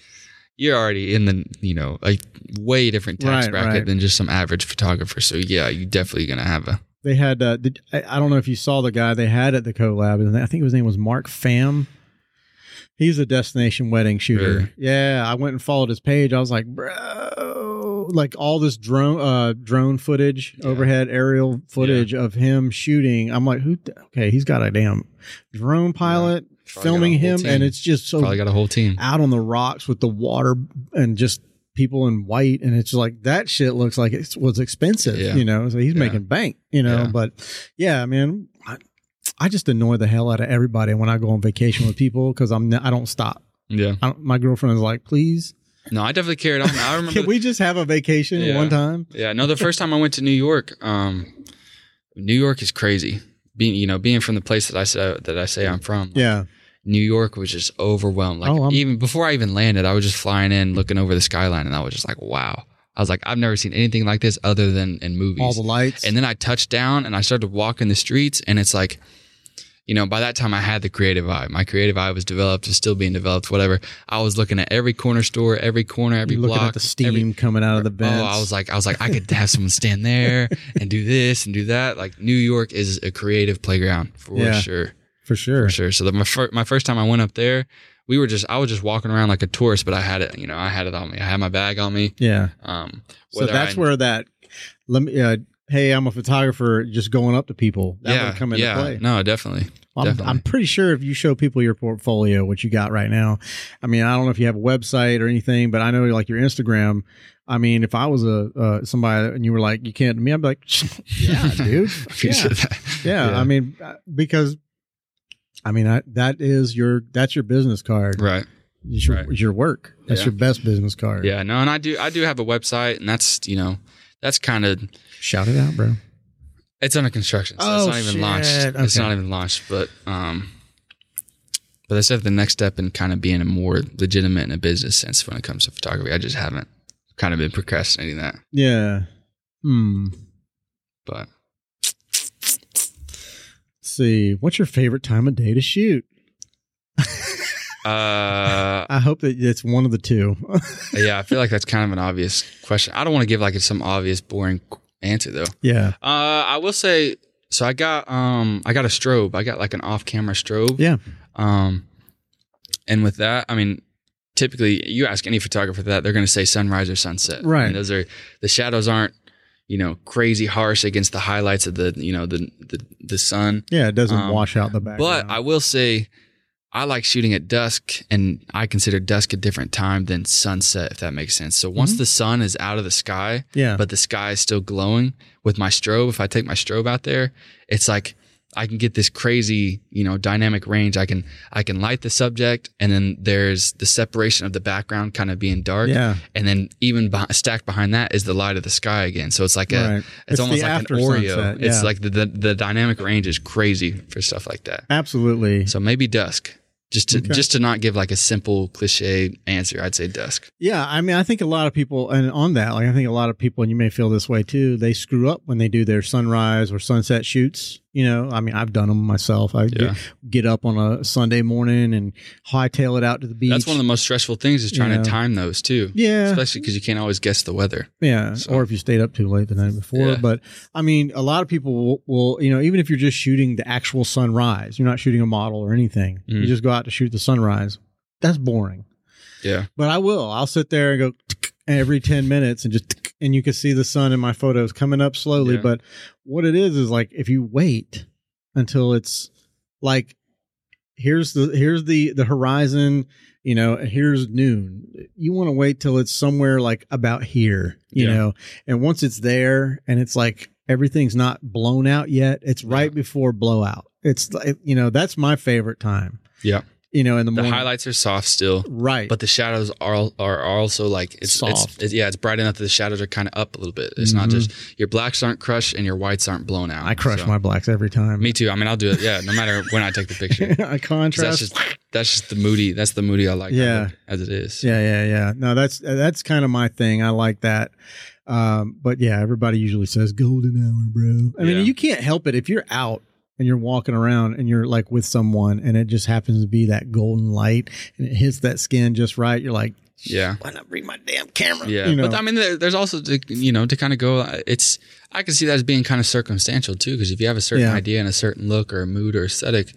you're already in the you know a way different tax Right, bracket right. than just some average photographer. So yeah, you're definitely gonna have a they had uh, did, I, I don't know if you saw the guy they had at the collab and I think his name was Mark Pham. He's a destination wedding shooter. Really? Yeah, I went and followed his page. I was like, bro, like all this drone uh drone footage, Yeah. overhead aerial footage of him shooting. I'm like, who okay, he's got a damn drone pilot Probably filming got a whole him team. and it's just so probably got a whole team. out on the rocks with the water and just people in white and it's like that shit looks like it was expensive Yeah. you know so he's Yeah. making bank you know Yeah. but yeah man I, I just annoy the hell out of everybody when i go on vacation with people because i'm i don't stop Yeah. I don't, my girlfriend is like please No, I definitely carried on. I remember can we just have a vacation one time Yeah, no. The first time I went to New York, um, New York is crazy. Being you know being from the place that I say that I say I'm from, yeah New York was just overwhelmed. Like Oh, even before I even landed, I was just flying in, looking over the skyline, and I was just like, wow. I was like, I've never seen anything like this other than in movies. all the lights and then I touched down and I started walking the streets, and it's like, you know, by that time I had the creative eye. My creative eye was developed, was still being developed, whatever. I was looking at every corner store, every corner, every You're looking block. at the steam every- coming out of the Oh. I was like, I was like, I could have someone stand there and do this and do that. Like New York is a creative playground for Yeah. sure, for sure. for sure. So the, my fir- my first time I went up there, we were just, I was just walking around like a tourist, but I had it, you know, I had it on me. I had my bag on me. Yeah. Um, So that's I- where that let me. Uh, hey, I'm a photographer. Just going up to people that yeah, would come into yeah, play. no, definitely. I'm. I'm pretty sure if you show people your portfolio, what you got right now, I mean, I don't know if you have a website or anything, but I know like your Instagram. I mean, if I was a uh, somebody and you were like, you can't me, I'd be like, yeah, dude, yeah. yeah. Yeah. I mean, uh, because I mean, I, that is your that's your business card. Right. It's your, Right. it's your work. That's Yeah. your best business card. Yeah, no, and I do I do have a website and that's, you know, that's kind of Shout it out, bro. it's under construction. So Oh, it's not even shit. launched. It's not even launched, but um but that's the next step in kind of being a more legitimate in a business sense when it comes to photography. I just haven't kind of been procrastinating that. Yeah. Hmm. But see. What's your favorite time of day to shoot? uh I hope that it's one of the two. yeah, I feel like that's kind of an obvious question. I don't want to give like some obvious boring answer though. yeah. Uh I will say so I got um I got a strobe. I got like an off-camera strobe. Yeah. Um, and with that, I mean, typically you ask any photographer that, they're going to say sunrise or sunset. I Right. mean, those are the shadows aren't, you know, crazy harsh against the highlights of the, you know, the the, the sun. Yeah. It doesn't Um, wash out the background. But I will say, I like shooting at dusk, and I consider dusk a different time than sunset, if that makes sense. So once Mhm. the sun is out of the sky, yeah. but the sky is still glowing with my strobe. If I take my strobe out there, it's like I can get this crazy, you know, dynamic range. I can I can light the subject, and then there's the separation of the background kind of being dark, yeah. and then even beh stacked behind that is the light of the sky again. So it's like a Right. it's, It's almost like an Oreo. sunset, It's like the, the the dynamic range is crazy for stuff like that. Absolutely. So maybe dusk. Just to Okay. just to not give like a simple cliche answer, I'd say dusk. Yeah, I mean, I think a lot of people, and on that, like, I think a lot of people, and you may feel this way too, they screw up when they do their sunrise or sunset shoots. You know, I mean, I've done them myself. I Yeah. get, get up on a Sunday morning and hightail it out to the beach. That's one of the most stressful things is trying Yeah. to time those too. yeah, Especially because you can't always guess the weather. yeah. So- Or if you stayed up too late the night before. Yeah. But I mean, a lot of people will, will, you know, even if you're just shooting the actual sunrise, you're not shooting a model or anything. You Mm. just go out to shoot the sunrise. That's boring. Yeah. But I will. I'll sit there and go every 10 minutes and just, and you can see the sun in my photos coming up slowly. Yeah. But what it is is like if you wait until it's like, here's the, here's the, the horizon, you know, and here's noon. You want to wait till it's somewhere like about here, you Yeah. know, and once it's there and it's like everything's not blown out yet, it's right before blowout. It's like, you know, that's my favorite time. Yeah. You know, in the The morning. highlights are soft still, right. but the shadows are are also like it's Soft. It's, it's yeah, it's bright enough that the shadows are kind of up a little bit. It's not Mhm. just your blacks aren't crushed and your whites aren't blown out. I crush So- my blacks every time. Me too. I mean, I'll do it. Yeah, no matter when I take the picture. I That's contrast. just that's just the moody. That's the moody I like. Yeah. as it is. yeah, yeah, yeah. No, that's that's kind of my thing. I like that. Um, but yeah, everybody usually says golden hour, bro. I mean, Yeah. you can't help it if you're out and you're walking around and you're like with someone and it just happens to be that golden light and it hits that skin just right. You're like, Yeah. why not bring my damn camera? Yeah, you know? but I mean, there, there's also the, you know to kind of go. It's I can see that as being kind of circumstantial too, because if you have a certain Yeah. idea and a certain look or a mood or aesthetic,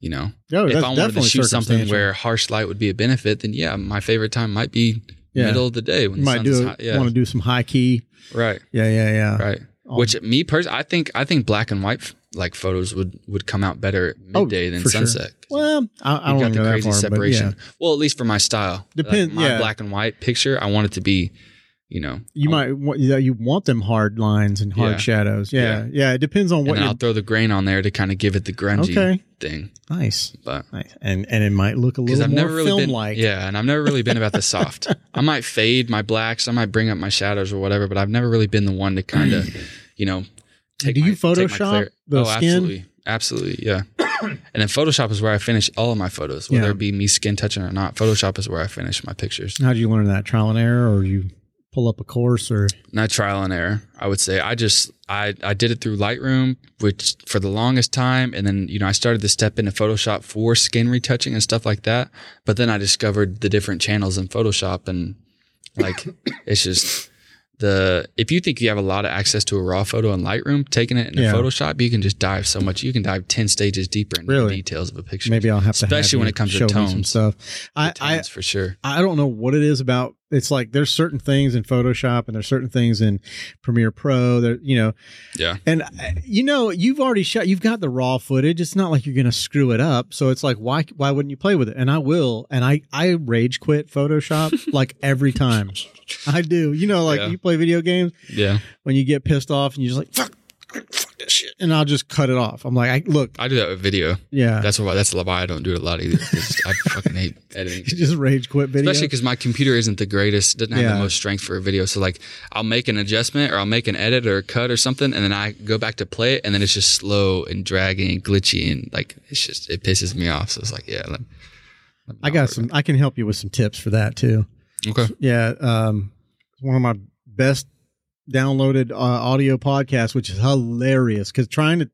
you know, Oh, if I wanted to shoot something where harsh light would be a benefit, then yeah, my favorite time might be Yeah. middle of the day when you the might do high. Yeah, want to do some high key. right, Yeah, yeah, yeah. right. Oh. Which me personally, I think I think black and white like photos would would come out better at Oh, midday than for sure. sunset. Well, I, I don't got the go crazy far, separation. Yeah. Well, at least for my style, Depend- Like, my yeah. black and white picture, I want it to be, you know, You I- might you want them hard lines and hard Yeah. shadows. Yeah, yeah. Yeah. It depends on what you're. I'll throw the grain on there to kind of give it the grungy Okay. thing. Nice, But nice, and and it might look a little I've more really film like. yeah, and I've never really been about the soft. I might fade my blacks, I might bring up my shadows or whatever, but I've never really been the one to kind of, you know, take Do you my- my Photoshop the oh, skin? absolutely, absolutely, yeah. and then Photoshop is where I finish all of my photos, whether Yeah. it be me skin touching or not. Photoshop is where I finish my pictures. How did you learn that? Trial and error, or you pull up a course or not trial and error i would say i just i i did it through lightroom which for the longest time and then you know i started to step into photoshop for skin retouching and stuff like that but then i discovered the different channels in photoshop and like it's just the if you think you have a lot of access to a raw photo in lightroom taking it in Yeah. photoshop you can just dive so much you can dive 10 stages deeper into Really? the details of a picture maybe I'll have to especially when it comes to show me some tones stuff. I, The I tones for sure I don't know what it is about. It's like there's certain things in Photoshop and there's certain things in Premiere Pro that you know, yeah and uh, you know you've already shot. You've got the raw footage. It's not like you're gonna screw it up. So it's like why why wouldn't you play with it? And I will. And I I rage quit Photoshop like every time. I do. You know, like Yeah. you play video games yeah when you get pissed off and you're just like fuck. Fuck this shit, and I'll just cut it off. I'm like, I look, i do that with video yeah, that's why that's why i don't do it a lot either. i fucking hate editing just rage quit video. especially because my computer isn't the greatest doesn't have Yeah. the most strength for a video so like i'll make an adjustment or i'll make an edit or a cut or something and then i go back to play it and then it's just slow and dragging and glitchy and like it's just it pisses me off so it's like yeah let, let I got some. I can help you with some tips for that too. okay Yeah, um, one of my best downloaded uh, audio podcast, which is hilarious because trying to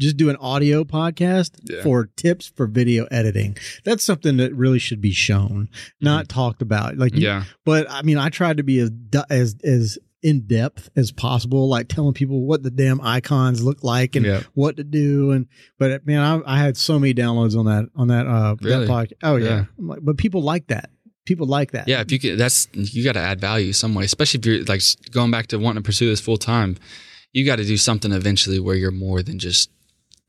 just do an audio podcast Yeah. for tips for video editing that's something that really should be shown not talked about like yeah but i mean i tried to be as as as in depth as possible like telling people what the damn icons look like and yeah what to do and but man I, I had so many downloads on that on that uh Really? that podcast oh yeah, Yeah. Like, but people like that people like that. Yeah if you could that's you got to add value some way especially if you're like going back to wanting to pursue this full time you got to do something eventually where you're more than just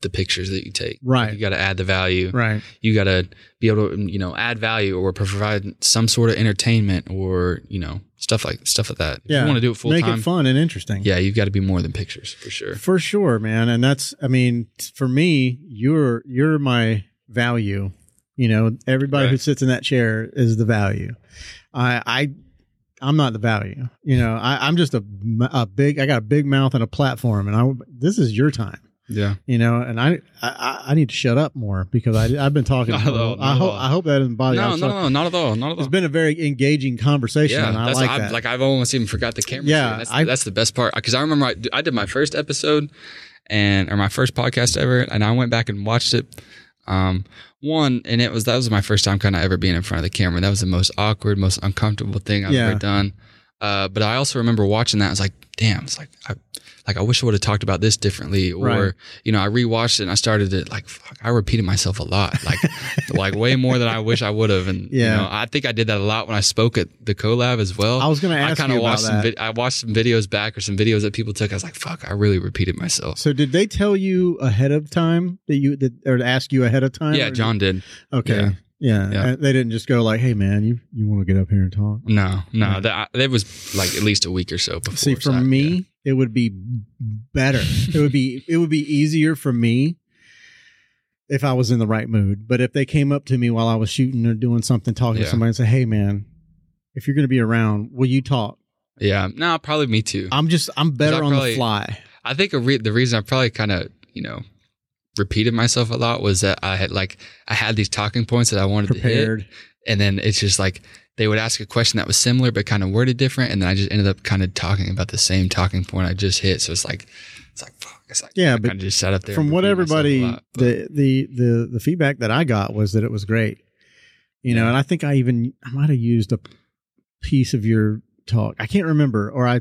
the pictures that you take. Right. you got to add the value. Right. You got to be able to you know add value or provide some sort of entertainment or you know stuff like stuff like that. If yeah you want to do it full make time it fun and interesting. yeah you've got to be more than pictures for sure. For sure man and that's i mean for me you're you're my value you know everybody who sits in that chair is the value. I i i'm not the value. You know I, i'm just a, a big i got a big mouth and a platform and i this is your time. Yeah. You know and i i, I need to shut up more because i i've been talking Not all, not i hope i hope that doesn't bother you. No I'm no no not at all not at all. it's been a very engaging conversation yeah and i like I've, that. like I've almost even forgot the camera Yeah, that's, I- that's the best part because I remember I, I did my first episode and or my first podcast ever and I went back and watched it um one and it was that was my first time kind of ever being in front of the camera that was the most awkward most uncomfortable thing I've Yeah. ever done uh but I also remember watching that I was like damn it's like I like I wish I would have talked about this differently or Right. you know I rewatched it and I started to like fuck, I repeated myself a lot like like way more than I wish I would have and Yeah. you know I think I did that a lot when I spoke at the collab as well i was going to ask I kind you of about watched some. that Vid- I watched some videos back or some videos that people took. I was like, "Fuck!" I really repeated myself. so did they tell you ahead of time that you that or ask you ahead of time Yeah, John did. Okay. Yeah. Yeah. Yeah. Uh, they didn't just go like, "Hey, man, you you want to get up here and talk?" No, no, Yeah. that that was like at least a week or so before. See, for so I- me. It would be better. it would be it would be easier for me if I was in the right mood. But if they came up to me while I was shooting or doing something, talking to somebody, and say, "Hey, man, if you're going to be around, will you talk?" yeah, no, probably me too. I'm just I'm better on probably- the fly. I think a re- the reason I probably kind of you know repeated myself a lot was that I had like I had these talking points that I wanted to hit, Prepared. and then it's just like they would ask a question that was similar but kind of worded different, and then I just ended up kind of talking about the same talking point I just hit. So it's like it's like fuck. It's like Yeah, I but kind of just sat up there. From what repeated myself a everybody lot, the, the the the feedback that I got was that it was great. You know, and I think I even I might have used a piece of your talk. I can't remember, or I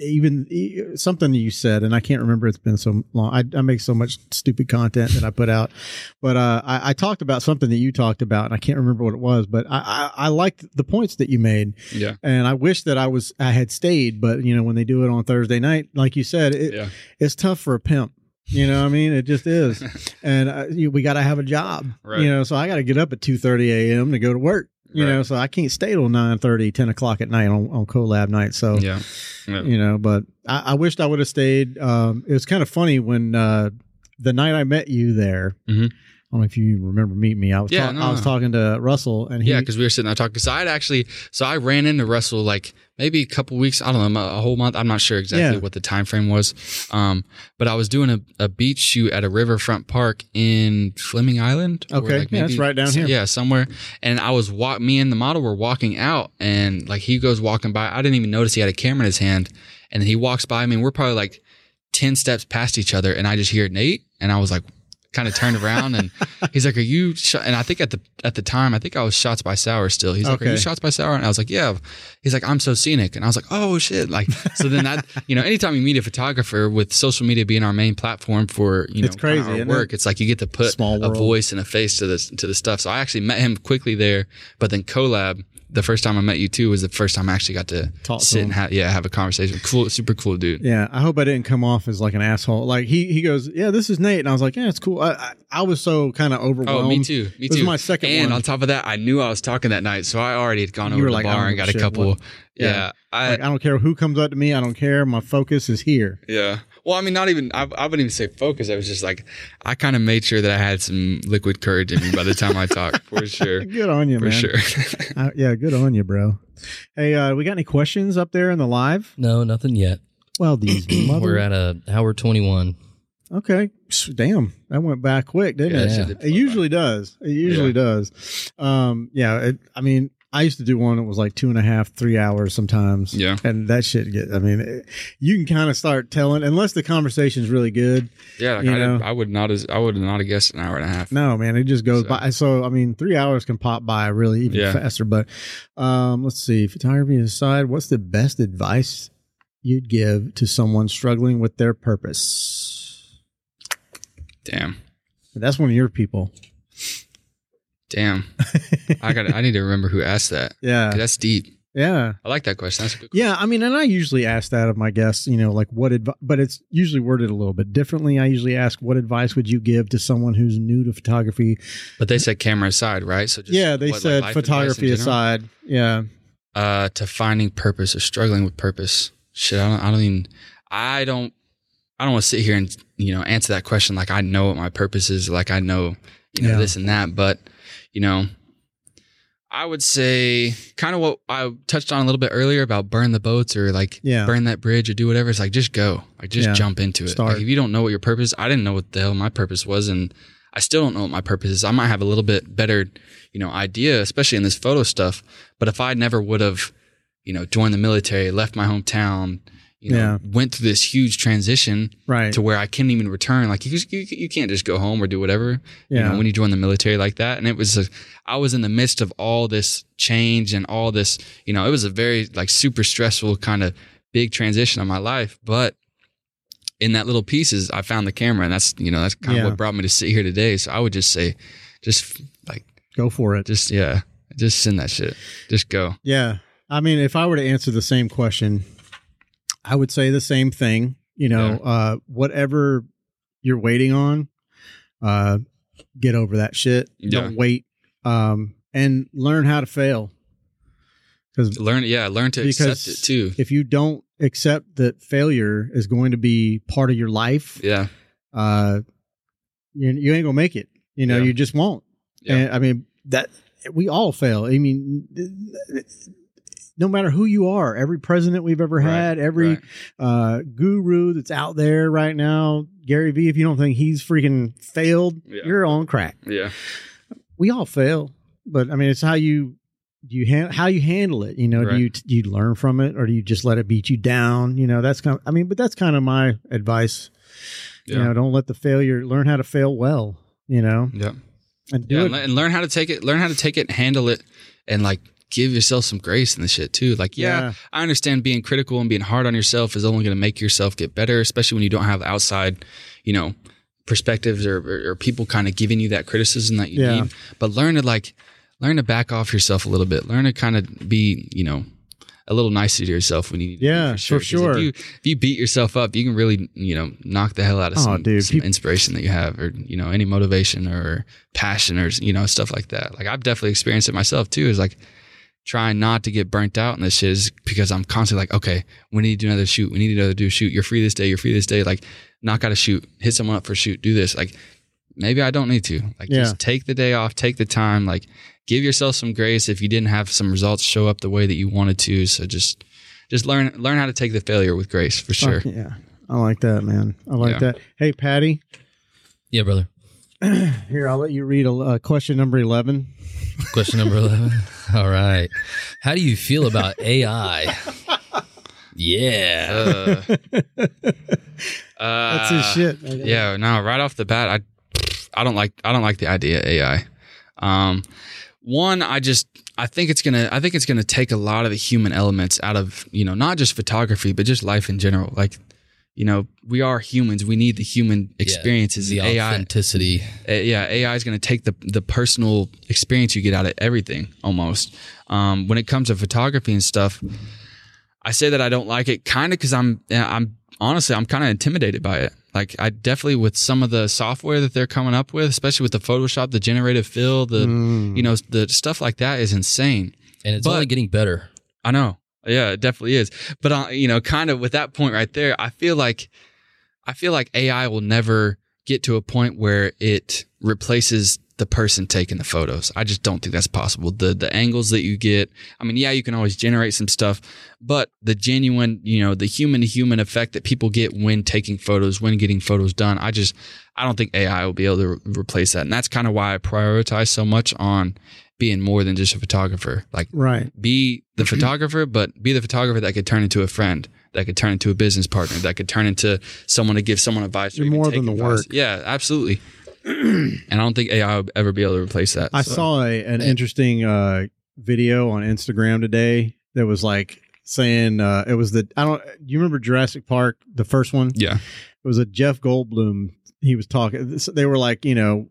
even something you said, and I can't remember. It's been so long. I, I make so much stupid content that I put out, but uh, I, I talked about something that you talked about, and I can't remember what it was. But I, I, I liked the points that you made, yeah, and I wish that I was I had stayed. But you know, when they do it on Thursday night, like you said, it, yeah. it's tough for a pimp. You know what I mean? It just is. and uh, you, we got to have a job. Right. You know, so I got to get up at 2:30 a.m. to go to work. You Right. know, so I can't stay till 9:30, 10 o'clock at night on, on collab night. So yeah. yeah. you know, but I, I wished I would have stayed. Um, it was kind of funny when uh, the night I met you there. Mhm. don't know if you remember meeting me. I was Yeah, talk- no, I was no. talking to Russell, and he, Yeah, because we were sitting there talking. Because I had actually, so I ran into Russell like maybe a couple weeks. I don't know, a whole month. I'm not sure exactly Yeah. what the time frame was. Um, but I was doing a, a beach shoot at a riverfront park in Fleming Island. Okay, yeah, that's right down here. Yeah, somewhere. And I was walk. Me and the model were walking out, and like he goes walking by. I didn't even notice he had a camera in his hand, and then he walks by me. and We're probably like ten steps past each other, and I just hear Nate, and I was like. Kind of turned around and he's like, "Are you?" Sh-? And I think at the at the time, I think I was shots by Sauer still. He's like, "Are you shots by Sauer?" And I was like, "Yeah." He's like, "I'm so scenic," and I was like, "Oh shit!" Like, so then that you know, anytime you meet a photographer with social media being our main platform for you know It's crazy, our isn't it? work, it's like you get to put Small a voice and a face to this to the stuff. So I actually met him quickly there, but then collab. The first time I met you too was the first time I actually got to Talk sit him. and have yeah have a conversation. Cool, super cool dude. Yeah, I hope I didn't come off as like an asshole. Like he he goes, yeah, this is Nate, and I was like, yeah, it's cool. I I, I was so kind of overwhelmed. Oh, me too. Me This too. is my second and one. on top of that, I knew I was talking that night, so I already had gone You over to like, the bar and got a a couple. what- yeah, yeah. I, Like I don't care who comes up to me. I don't care. My focus is here. Yeah. Well, I mean, not even, I, I wouldn't even say focus. I was just like, I kind of made sure that I had some liquid courage in me by the time I talked, for sure. Good on you, For man. sure. Uh, yeah, good on you, bro. Hey, uh, we got any questions up there in the live? No, nothing yet. Well, these mother- We're at a hour 21. Okay. Damn, that went by quick, didn't Yeah, it? that It usually does. It usually does. Um, yeah. It, I mean, I used to do one that was like two and a half, three hours sometimes. Yeah. And that shit get. I mean, it, you can kind of start telling unless the conversation's really good. yeah. Like You I, know? I would not, as, I would not have guessed an hour and a half. No, man, it just goes So- by. So I mean, three hours can pop by really even Yeah. faster. But um, let's see. Photography aside, what's the best advice you'd give to someone struggling with their purpose? Damn. That's one of your people. Damn. I got, I need to remember who asked that. Yeah. That's deep. Yeah. I like that question. That's a good Yeah, I mean, and I usually ask that of my guests, you know, like what advice, but it's usually worded a little bit differently. I usually ask, what advice would you give to someone who's new to photography? But they said camera aside, right? So just yeah, they what, said in photography aside. Yeah. uh to finding purpose or struggling with purpose shit i don't i don't even i don't i don't want to sit here and you know answer that question like i know what my purpose is like i know you know Yeah. this and that but you know i would say kind of what i touched on a little bit earlier about burn the boats or like Yeah. burn that bridge or do whatever it's like just go like just Yeah. jump into it Start. like if you don't know what your purpose i didn't know what the hell my purpose was and i still don't know what my purpose is i might have a little bit better you know idea especially in this photo stuff but if i never would have you know joined the military left my hometown you know Yeah. went through this huge transition Right. to where i couldn't even return like you, you, you can't just go home or do whatever you Yeah. know when you join the military like that and it was a, i was in the midst of all this change and all this you know it was a very like super stressful kind of big transition of my life but in that little pieces i found the camera and that's you know that's kind Yeah. of what brought me to sit here today so i would just say just like Go for it. just yeah just send that shit just go Yeah. I mean, if I were to answer the same question, I would say the same thing. You know, uh, whatever you're waiting on, uh, get over that shit. Yeah. Don't wait. Um, and learn how to fail. Because learn yeah learn to accept it too if you don't accept that failure is going to be part of your life, yeah uh, you, you ain't gonna make it. You know, Yeah. you just won't. yeah And I mean that we all fail. I mean, no matter who you are, every president we've ever Right, had, every right. uh, guru that's out there right now, Gary Vee. If you don't think he's freaking failed, Yeah. you're on crack. yeah We all fail, but I mean, it's how you do you han- how you handle it. You know, Right. do you do you learn from it, or do you just let it beat you down? You know, that's kind. Of, I mean, but that's kind of my advice. You know, don't let the failure. Learn how to fail well. You know, yeah and do Yeah, it. and learn how to take it, learn how to take it, handle it, and like give yourself some grace in the shit too. Like, yeah, Yeah. I understand being critical and being hard on yourself is only going to make yourself get better, especially when you don't have outside, you know, perspectives or, or, or people kind of giving you that criticism that you Yeah. need. But learn to like, learn to back off yourself a little bit. Learn to kind of be, you know, a little nicer to yourself when you need to be, Yeah, for sure. If you, if you beat yourself up, you can really, you know, knock the hell out of Oh, some, dude, some inspiration that you have or, you know, any motivation or passion or, you know, stuff like that. Like I've definitely experienced it myself too, is like trying not to get burnt out in this shit is because I'm constantly like, okay, we need to do another shoot. We need to do a shoot. You're free this day. You're free this day. Like knock out a shoot, hit someone up for a shoot, do this. Like maybe I don't need to. Like Yeah. just take the day off, take the time, like give yourself some grace if you didn't have some results show up the way that you wanted to. So just just learn learn how to take the failure with grace for sure. Fuck yeah. I like that, man. I like Yeah. that. Hey, Patty, Yeah, brother. here, I'll let you read a, uh, question number 11. Question number 11. All right. How do you feel about AI? Yeah. Uh, That's uh, his shit. Yeah, no, right off the bat, I I don't like I don't like the idea of AI. Um, one, I just I think it's gonna I think it's gonna take a lot of the human elements out of you know not just photography but just life in general. Like, you know, we are humans. We need the human experiences. the AI, authenticity. uh, yeah, AI is going to take the the personal experience you get out of everything almost. Um, when it comes to photography and stuff, I say that I don't like it kind of because I'm I'm honestly I'm kind of intimidated by it. Like I definitely with some of the software that they're coming up with, especially with the Photoshop, the generative fill, the Mm. you know the stuff like that is insane. And it's But- only getting better. I know. Yeah, it definitely is. But uh, you know, kind of with that point right there, I feel like I feel like AI will never get to a point where it replaces the person taking the photos. I just don't think that's possible. The the angles that you get, I mean, yeah, you can always generate some stuff, but the genuine, you know, the human to human effect that people get when taking photos, when getting photos done, I just I don't think AI will be able to re- replace that. And that's kind of why I prioritize so much on being more than just a photographer. Like Right. be the photographer, but be the photographer that could turn into a friend, that could turn into a business partner, that could turn into someone to give someone advice. You're more than the advice. work. Yeah, absolutely. and I don't think AI will ever be able to replace that. I So, saw a, an interesting uh, video on Instagram today that was like saying uh, it was the I don't you remember Jurassic Park the first one Yeah. it was a Jeff Goldblum he was talking they were like you know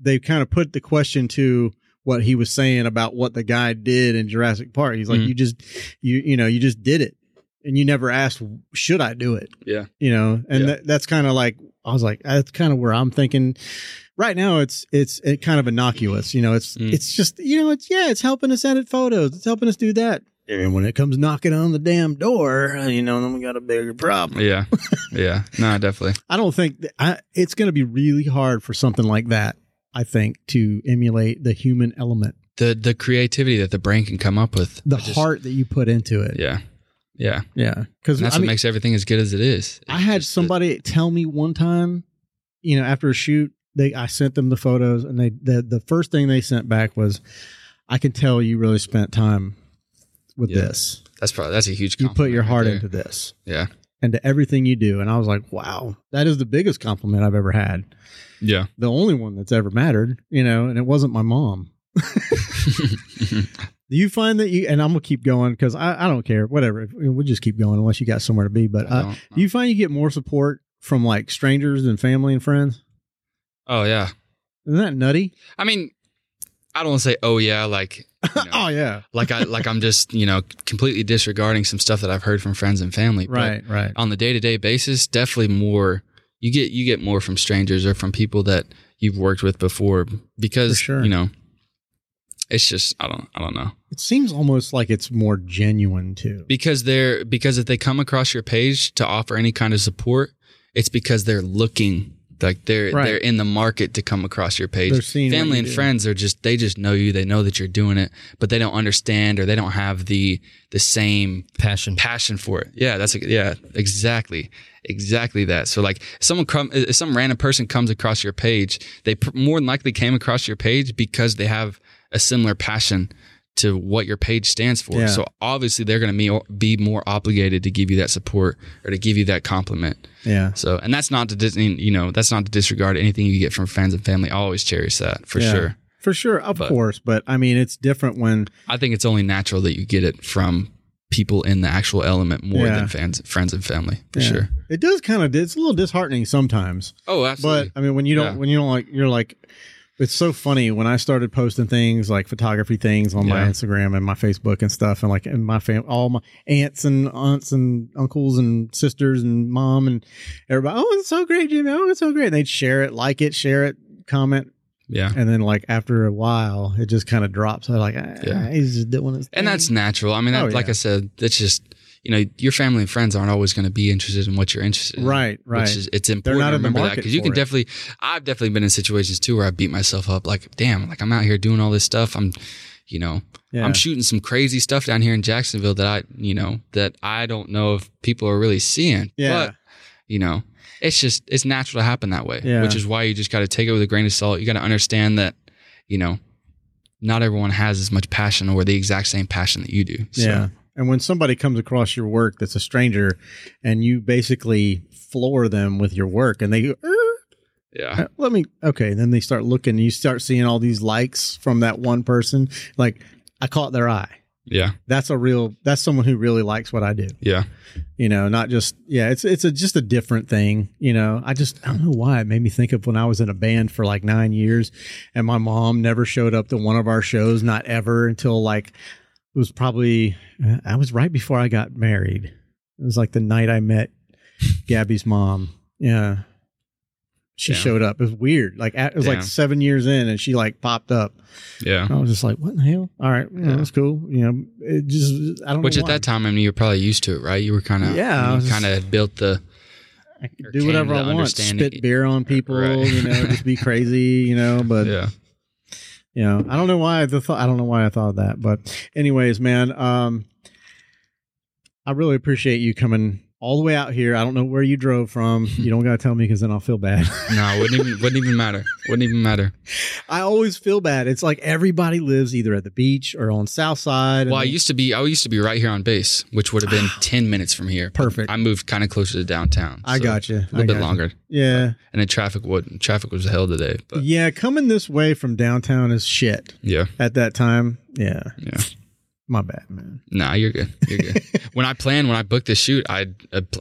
they kind of put the question to what he was saying about what the guy did in Jurassic Park he's like Mhm. you just you you know you just did it and you never asked should I do it Yeah. you know and Yeah. that, that's kind of like i was like that's kind of where i'm thinking right now it's it's it kind of innocuous you know it's Mm. it's just you know it's yeah it's helping us edit photos it's helping us do that and when it comes knocking on the damn door you know then we got a bigger problem Yeah. Yeah. No, definitely. i don't think I, it's going to be really hard for something like that i think to emulate the human element The the creativity that the brain can come up with. the just- heart that you put into it Yeah. Yeah. yeah because that's I what mean, makes everything as good as it is. I had somebody tell me one time, you know, after a shoot, they I sent them the photos, and they the the first thing they sent back was, "I can tell you really spent time with Yeah. this. that's probably that's a huge You put your heart right into this. Yeah. And to everything you do." And I was like, "Wow, that is the biggest compliment I've ever had. Yeah. The only one that's ever mattered, you know, and it wasn't my mom." Do you find that you and I'm gonna keep going because I, I don't care whatever we'll just keep going unless you got somewhere to be. But uh, do you find you get more support from like strangers than family and friends? oh yeah. Isn't that nutty? I mean, I don't want to say oh yeah, like you know, oh yeah, like I like I'm just you know completely disregarding some stuff that I've heard from friends and family. But right, right. on the day to day basis, definitely more. You get you get more from strangers or from people that you've worked with before because sure. you know. It's just I don't I don't know It seems almost like it's more genuine too. because they're because if they come across your page to offer any kind of support, it's because they're looking like they're Right. they're in the market to come across your page. They're seeing what Family you and do. friends are just they just know you. They know that you're doing it, but they don't understand or they don't have the the same Passion. passion for it. Yeah, that's yeah, exactly, exactly that. So like, someone come, if some random person comes across your page, they pr- more than likely came across your page because they have a similar passion to what your page stands for. Yeah. So obviously, they're going to be be more obligated to give you that support or to give you that compliment. Yeah, So, and that's not to dis- you know that's not to disregard anything you get from friends and family. I always cherish that for Yeah. sure. for sure, of But- course. But I mean, it's different when I think it's only natural that you get it from people in the actual element more Yeah. than fans, friends and family for yeah. sure. It does kind of. It's a little disheartening sometimes. Oh, absolutely. But. I mean, when you don't, when you don't like, you're like, it's so funny when I started posting things like photography things on my Instagram and my Facebook and stuff, and like, and my fam, all my aunts and aunts and uncles and sisters and mom and everybody. Oh, it's so great, Jimmy. Oh, it's so great. And they'd share it, like it, share it, comment, yeah. and then like after a while, it just kind of drops. I like, ah, Yeah. he's just doing his, And that's natural. I mean, that, Oh, like. I said, it's just you know, your family and friends aren't always going to be interested in what you're interested in. Right, right. Which is it's important not to remember that because you can it. definitely. I've definitely been in situations too where I beat myself up. Like, damn, like I'm out here doing all this stuff. I'm, you know, yeah. I'm shooting some crazy stuff down here in Jacksonville that I, you know, that I don't know if people are really seeing. Yeah. But, you know, it's just it's natural to happen that way. Yeah. Which is why you just got to take it with a grain of salt. You got to understand that, you know, not everyone has as much passion or the exact same passion that you do. So, Yeah. And when somebody comes across your work that's a stranger and you basically floor them with your work and they go, "Er, Yeah. uh, let me, okay. Then they start looking and you start seeing all these likes from that one person. Like, I caught their eye. Yeah. That's a real, that's someone who really likes what I do. Yeah. You know, not just, yeah, it's, it's a, just a different thing. You know, I just, I don't know why it made me think of when I was in a band for like nine years and my mom never showed up to one of our shows, not ever until like, it was probably, uh, I was right before I got married. It was like the night I met Gabby's mom. Yeah. She Damn. showed up. It was weird. Like it was like seven years in, and she like popped up. Yeah. I was just like, "What in the hell?" All right, yeah, Yeah. that's cool. You know, it just I don't know. Which know at why. that time, I mean, you were probably used to it, right? You were kind of, Yeah, I was you just- kind of built the, I do whatever I want, spit beer on people, Right. you know, just be crazy, you know. But yeah. You know, I don't know why I thought I don't know why I thought of that. But anyways, man, um, I really appreciate you coming all the way out here. I don't know where you drove from. You don't got to tell me because then I'll feel bad. No, wouldn't even, wouldn't even matter. Wouldn't even matter. I always feel bad. It's like everybody lives either at the beach or on South Side. Well, I used to be, I used to be right here on base, which would have been 10 minutes from here. Perfect. I moved kind of closer to downtown. I so got you. A little bit longer. Yeah, And then traffic would, traffic was hell today. But yeah. Coming this way from downtown is shit yeah. at that time. Yeah, Yeah. My bad, man. Nah, you're good. You're good. when I planned, when I booked this shoot, I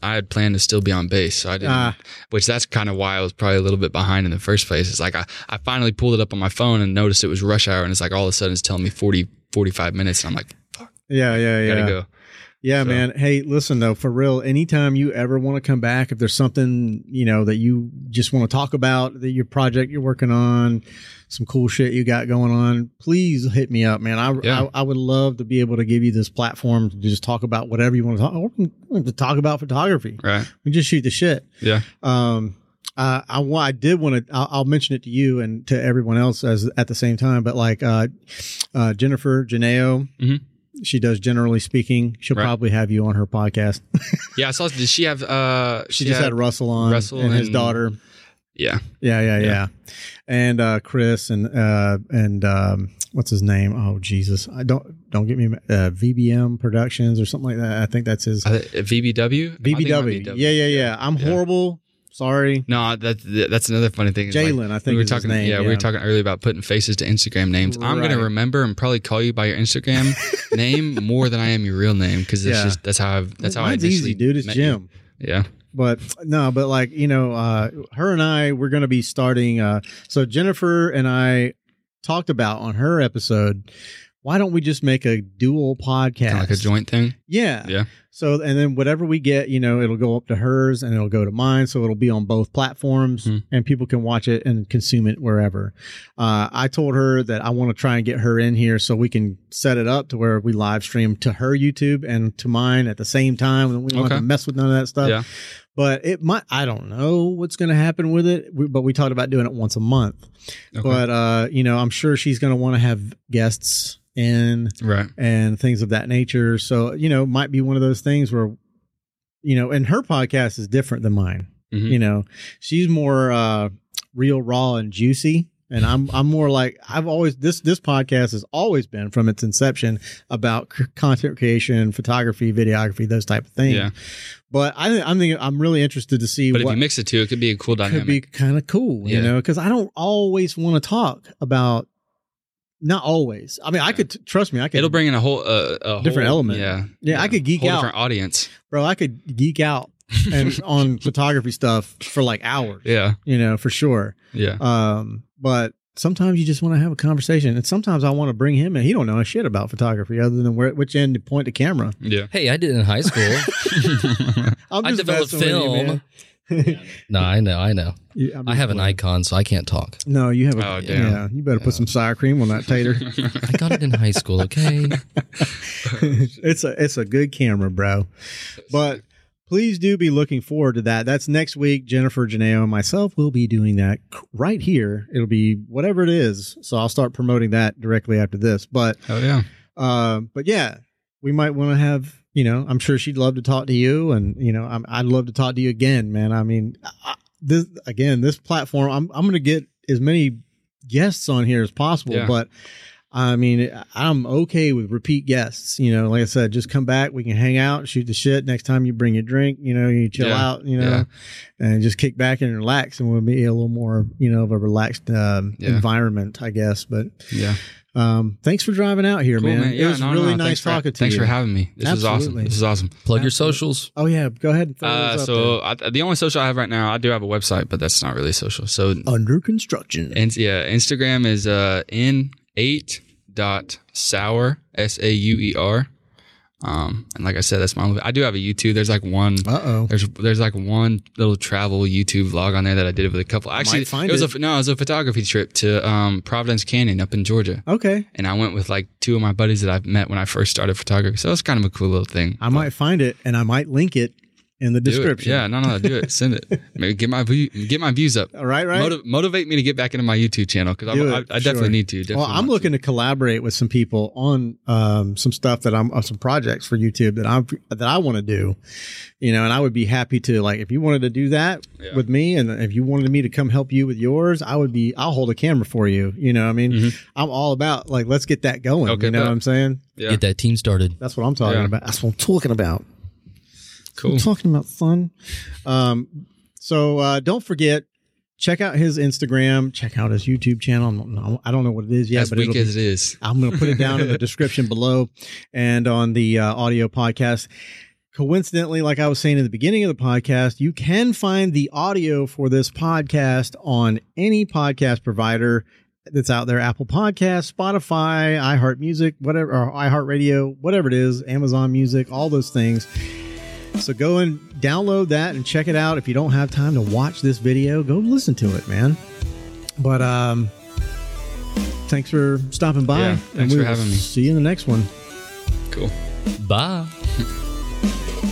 I had planned to still be on base, so I didn't. Ah. Which that's kind of why I was probably a little bit behind in the first place. It's like I, I finally pulled it up on my phone and noticed it was rush hour, and it's like all of a sudden it's telling me 40, 45 minutes, and I'm like, fuck, Yeah, yeah, yeah. gotta go. Yeah, So- man. Hey, listen though, for real, anytime you ever want to come back, if there's something, you know, that you just want to talk about, that your project you're working on, some cool shit you got going on, please hit me up, man. I, Yeah. I, I would love to be able to give you this platform to just talk about whatever you want to talk. Or we to talk about photography. Right? We just shoot the shit. Yeah. Um, uh, I, I did want to. I'll, I'll mention it to you and to everyone else as at the same time. But like uh, uh, Jennifer Janeo, Mhm. She does generally speaking. She'll Right. probably have you on her podcast. Yeah. I saw. Did she have? Uh, She, just had Russell on Russell and his daughter. Yeah. Yeah, yeah, yeah, Yeah. and uh, Chris and uh, and um, what's his name? Oh Jesus! I don't don't get me uh, VBM Productions or something like that. I think that's his thi- VBW. I think it might be VBW. Yeah, yeah, yeah. I'm Yeah. horrible. Sorry, No, that's that's another funny thing. is, like, Jalen. I think we were talking. name. yeah, we were talking earlier about putting faces to Instagram names. I'm gonna remember and probably call you by your Instagram name more than I am your real name because that's Yeah. just that's how I've, that's how I easy, dude. It's met you. Jim. Yeah, but no but like you know uh her and i we're going to be starting uh so jennifer and i talked about on her episode why don't we just make a dual podcast kind of like a joint thing. yeah Yeah, so and then whatever we get you know it'll go up to hers and it'll go to mine. So it'll be on both platforms Hmm. and people can watch it and consume it wherever. Uh, i told her that i want to try and get her in here so we can set it up to where we live stream to her youtube and to mine at the same time. And we don't have to mess with none of that stuff. Yeah, but it might i don't know what's going to happen with it. We, but we talked about doing it once a month. Okay. but uh you know i'm sure she's going to want to have guests in right. and things of that nature. So you know might be one of those things where you know and her podcast is different than mine Mhm. you know she's more uh real raw and juicy and i'm i'm more like i've always this this podcast has always been from its inception about c- content creation photography videography those type of things Yeah, but I, I'm thinking I'm really interested to see but if you mix the two, it could be a cool dynamic. It could be kind of cool, you know, because I don't always want to talk about. Not always. I mean, I could trust me. I could. It'll bring in a whole uh, a Different whole- element. Yeah, Yeah, I could geek whole out. Different audience. bro. I could geek out and on photography stuff for like hours. Yeah, You know, for sure. yeah, Um, but sometimes you just want to have a conversation, and sometimes I want to bring him in. He don't know a shit about photography other than where which end to point the camera. yeah. Hey, I did it in high school. I'm I developed film. with you, film. No, I know, I know. Yeah, I'm I have a Nikon, so I can't talk. No, you have a. Oh, damn. Yeah, you better put some sour cream on that tater. I got it in high school. Okay. it's a it's a good camera, bro. But please do be looking forward to that. That's next week. Jennifer, Janeo, and myself will be doing that right here. It'll be whatever it is. So I'll start promoting that directly after this. But Oh yeah. uh, but yeah, we might want to have. You know, I'm sure she'd love to talk to you, and you know, I'm, I'd love to talk to you again, man. I mean, I, this again, this platform, I'm I'm going to get as many guests on here as possible, Yeah. but I mean, I'm okay with repeat guests. You know, like I said, just come back. We can hang out, shoot the shit. Next time you bring your drink, you know, you chill Yeah. out, you know, Yeah. and just kick back and relax. And we'll be a little more, you know, of a relaxed um, environment, I guess. But Yeah. Um, thanks for driving out here, Cool, man. man. It was no, really no, nice for- talking to Thanks you. Thanks for having me. This is awesome. This is awesome. Plug your socials. Oh yeah, go ahead. And throw Uh, so I, the only social I have right now, I do have a website, but that's not really social. So under construction. And yeah, Instagram is uh in eight dot Sauer s a u e r. Um, and like I said, that's my only. I do have a YouTube. There's like one. Uh oh. There's there's like one little travel YouTube vlog on there that I did with a couple. Actually, find it was it. a no, it was a photography trip to um Providence Canyon up in Georgia, Okay. and I went with like two of my buddies that I've met when I first started photography. So it's kind of a cool little thing. I might find it and I might link it in the description. Yeah, no, no, do it. Send it. Maybe get my view, get my views up. All right, right. Motiv- motivate me to get back into my YouTube channel because Do I, I definitely sure. need to. Definitely well, I'm want to. looking to collaborate with some people on um, some stuff that I'm uh, some projects for YouTube that I'm that I want to do. You know, and I would be happy to like if you wanted to do that Yeah. with me, and if you wanted me to come help you with yours, I would be. I'll hold a camera for you. You know, what I mean, Mhm. I'm all about like let's get that going. Okay, you know bet. what I'm saying? Yeah, Get that team started. That's what I'm talking Yeah. about. That's what I'm talking about. Cool. I'm talking about fun. Um, so uh, don't forget, check out his Instagram. Check out his YouTube channel. I'm not- I don't know what it is yet, as but weak as be, it is. I'm going to put it down in the description below and on the uh, audio podcast. Coincidentally, like I was saying in the beginning of the podcast, you can find the audio for this podcast on any podcast provider that's out there Apple Podcasts, Spotify, iHeart Music, whatever, or iHeartRadio, whatever it is, Amazon Music, all those things. So go and download that and check it out. If you don't have time to watch this video, go listen to it, man. But um thanks for stopping by. Yeah, and thanks we for will having me. See you in the next one. Cool. Bye.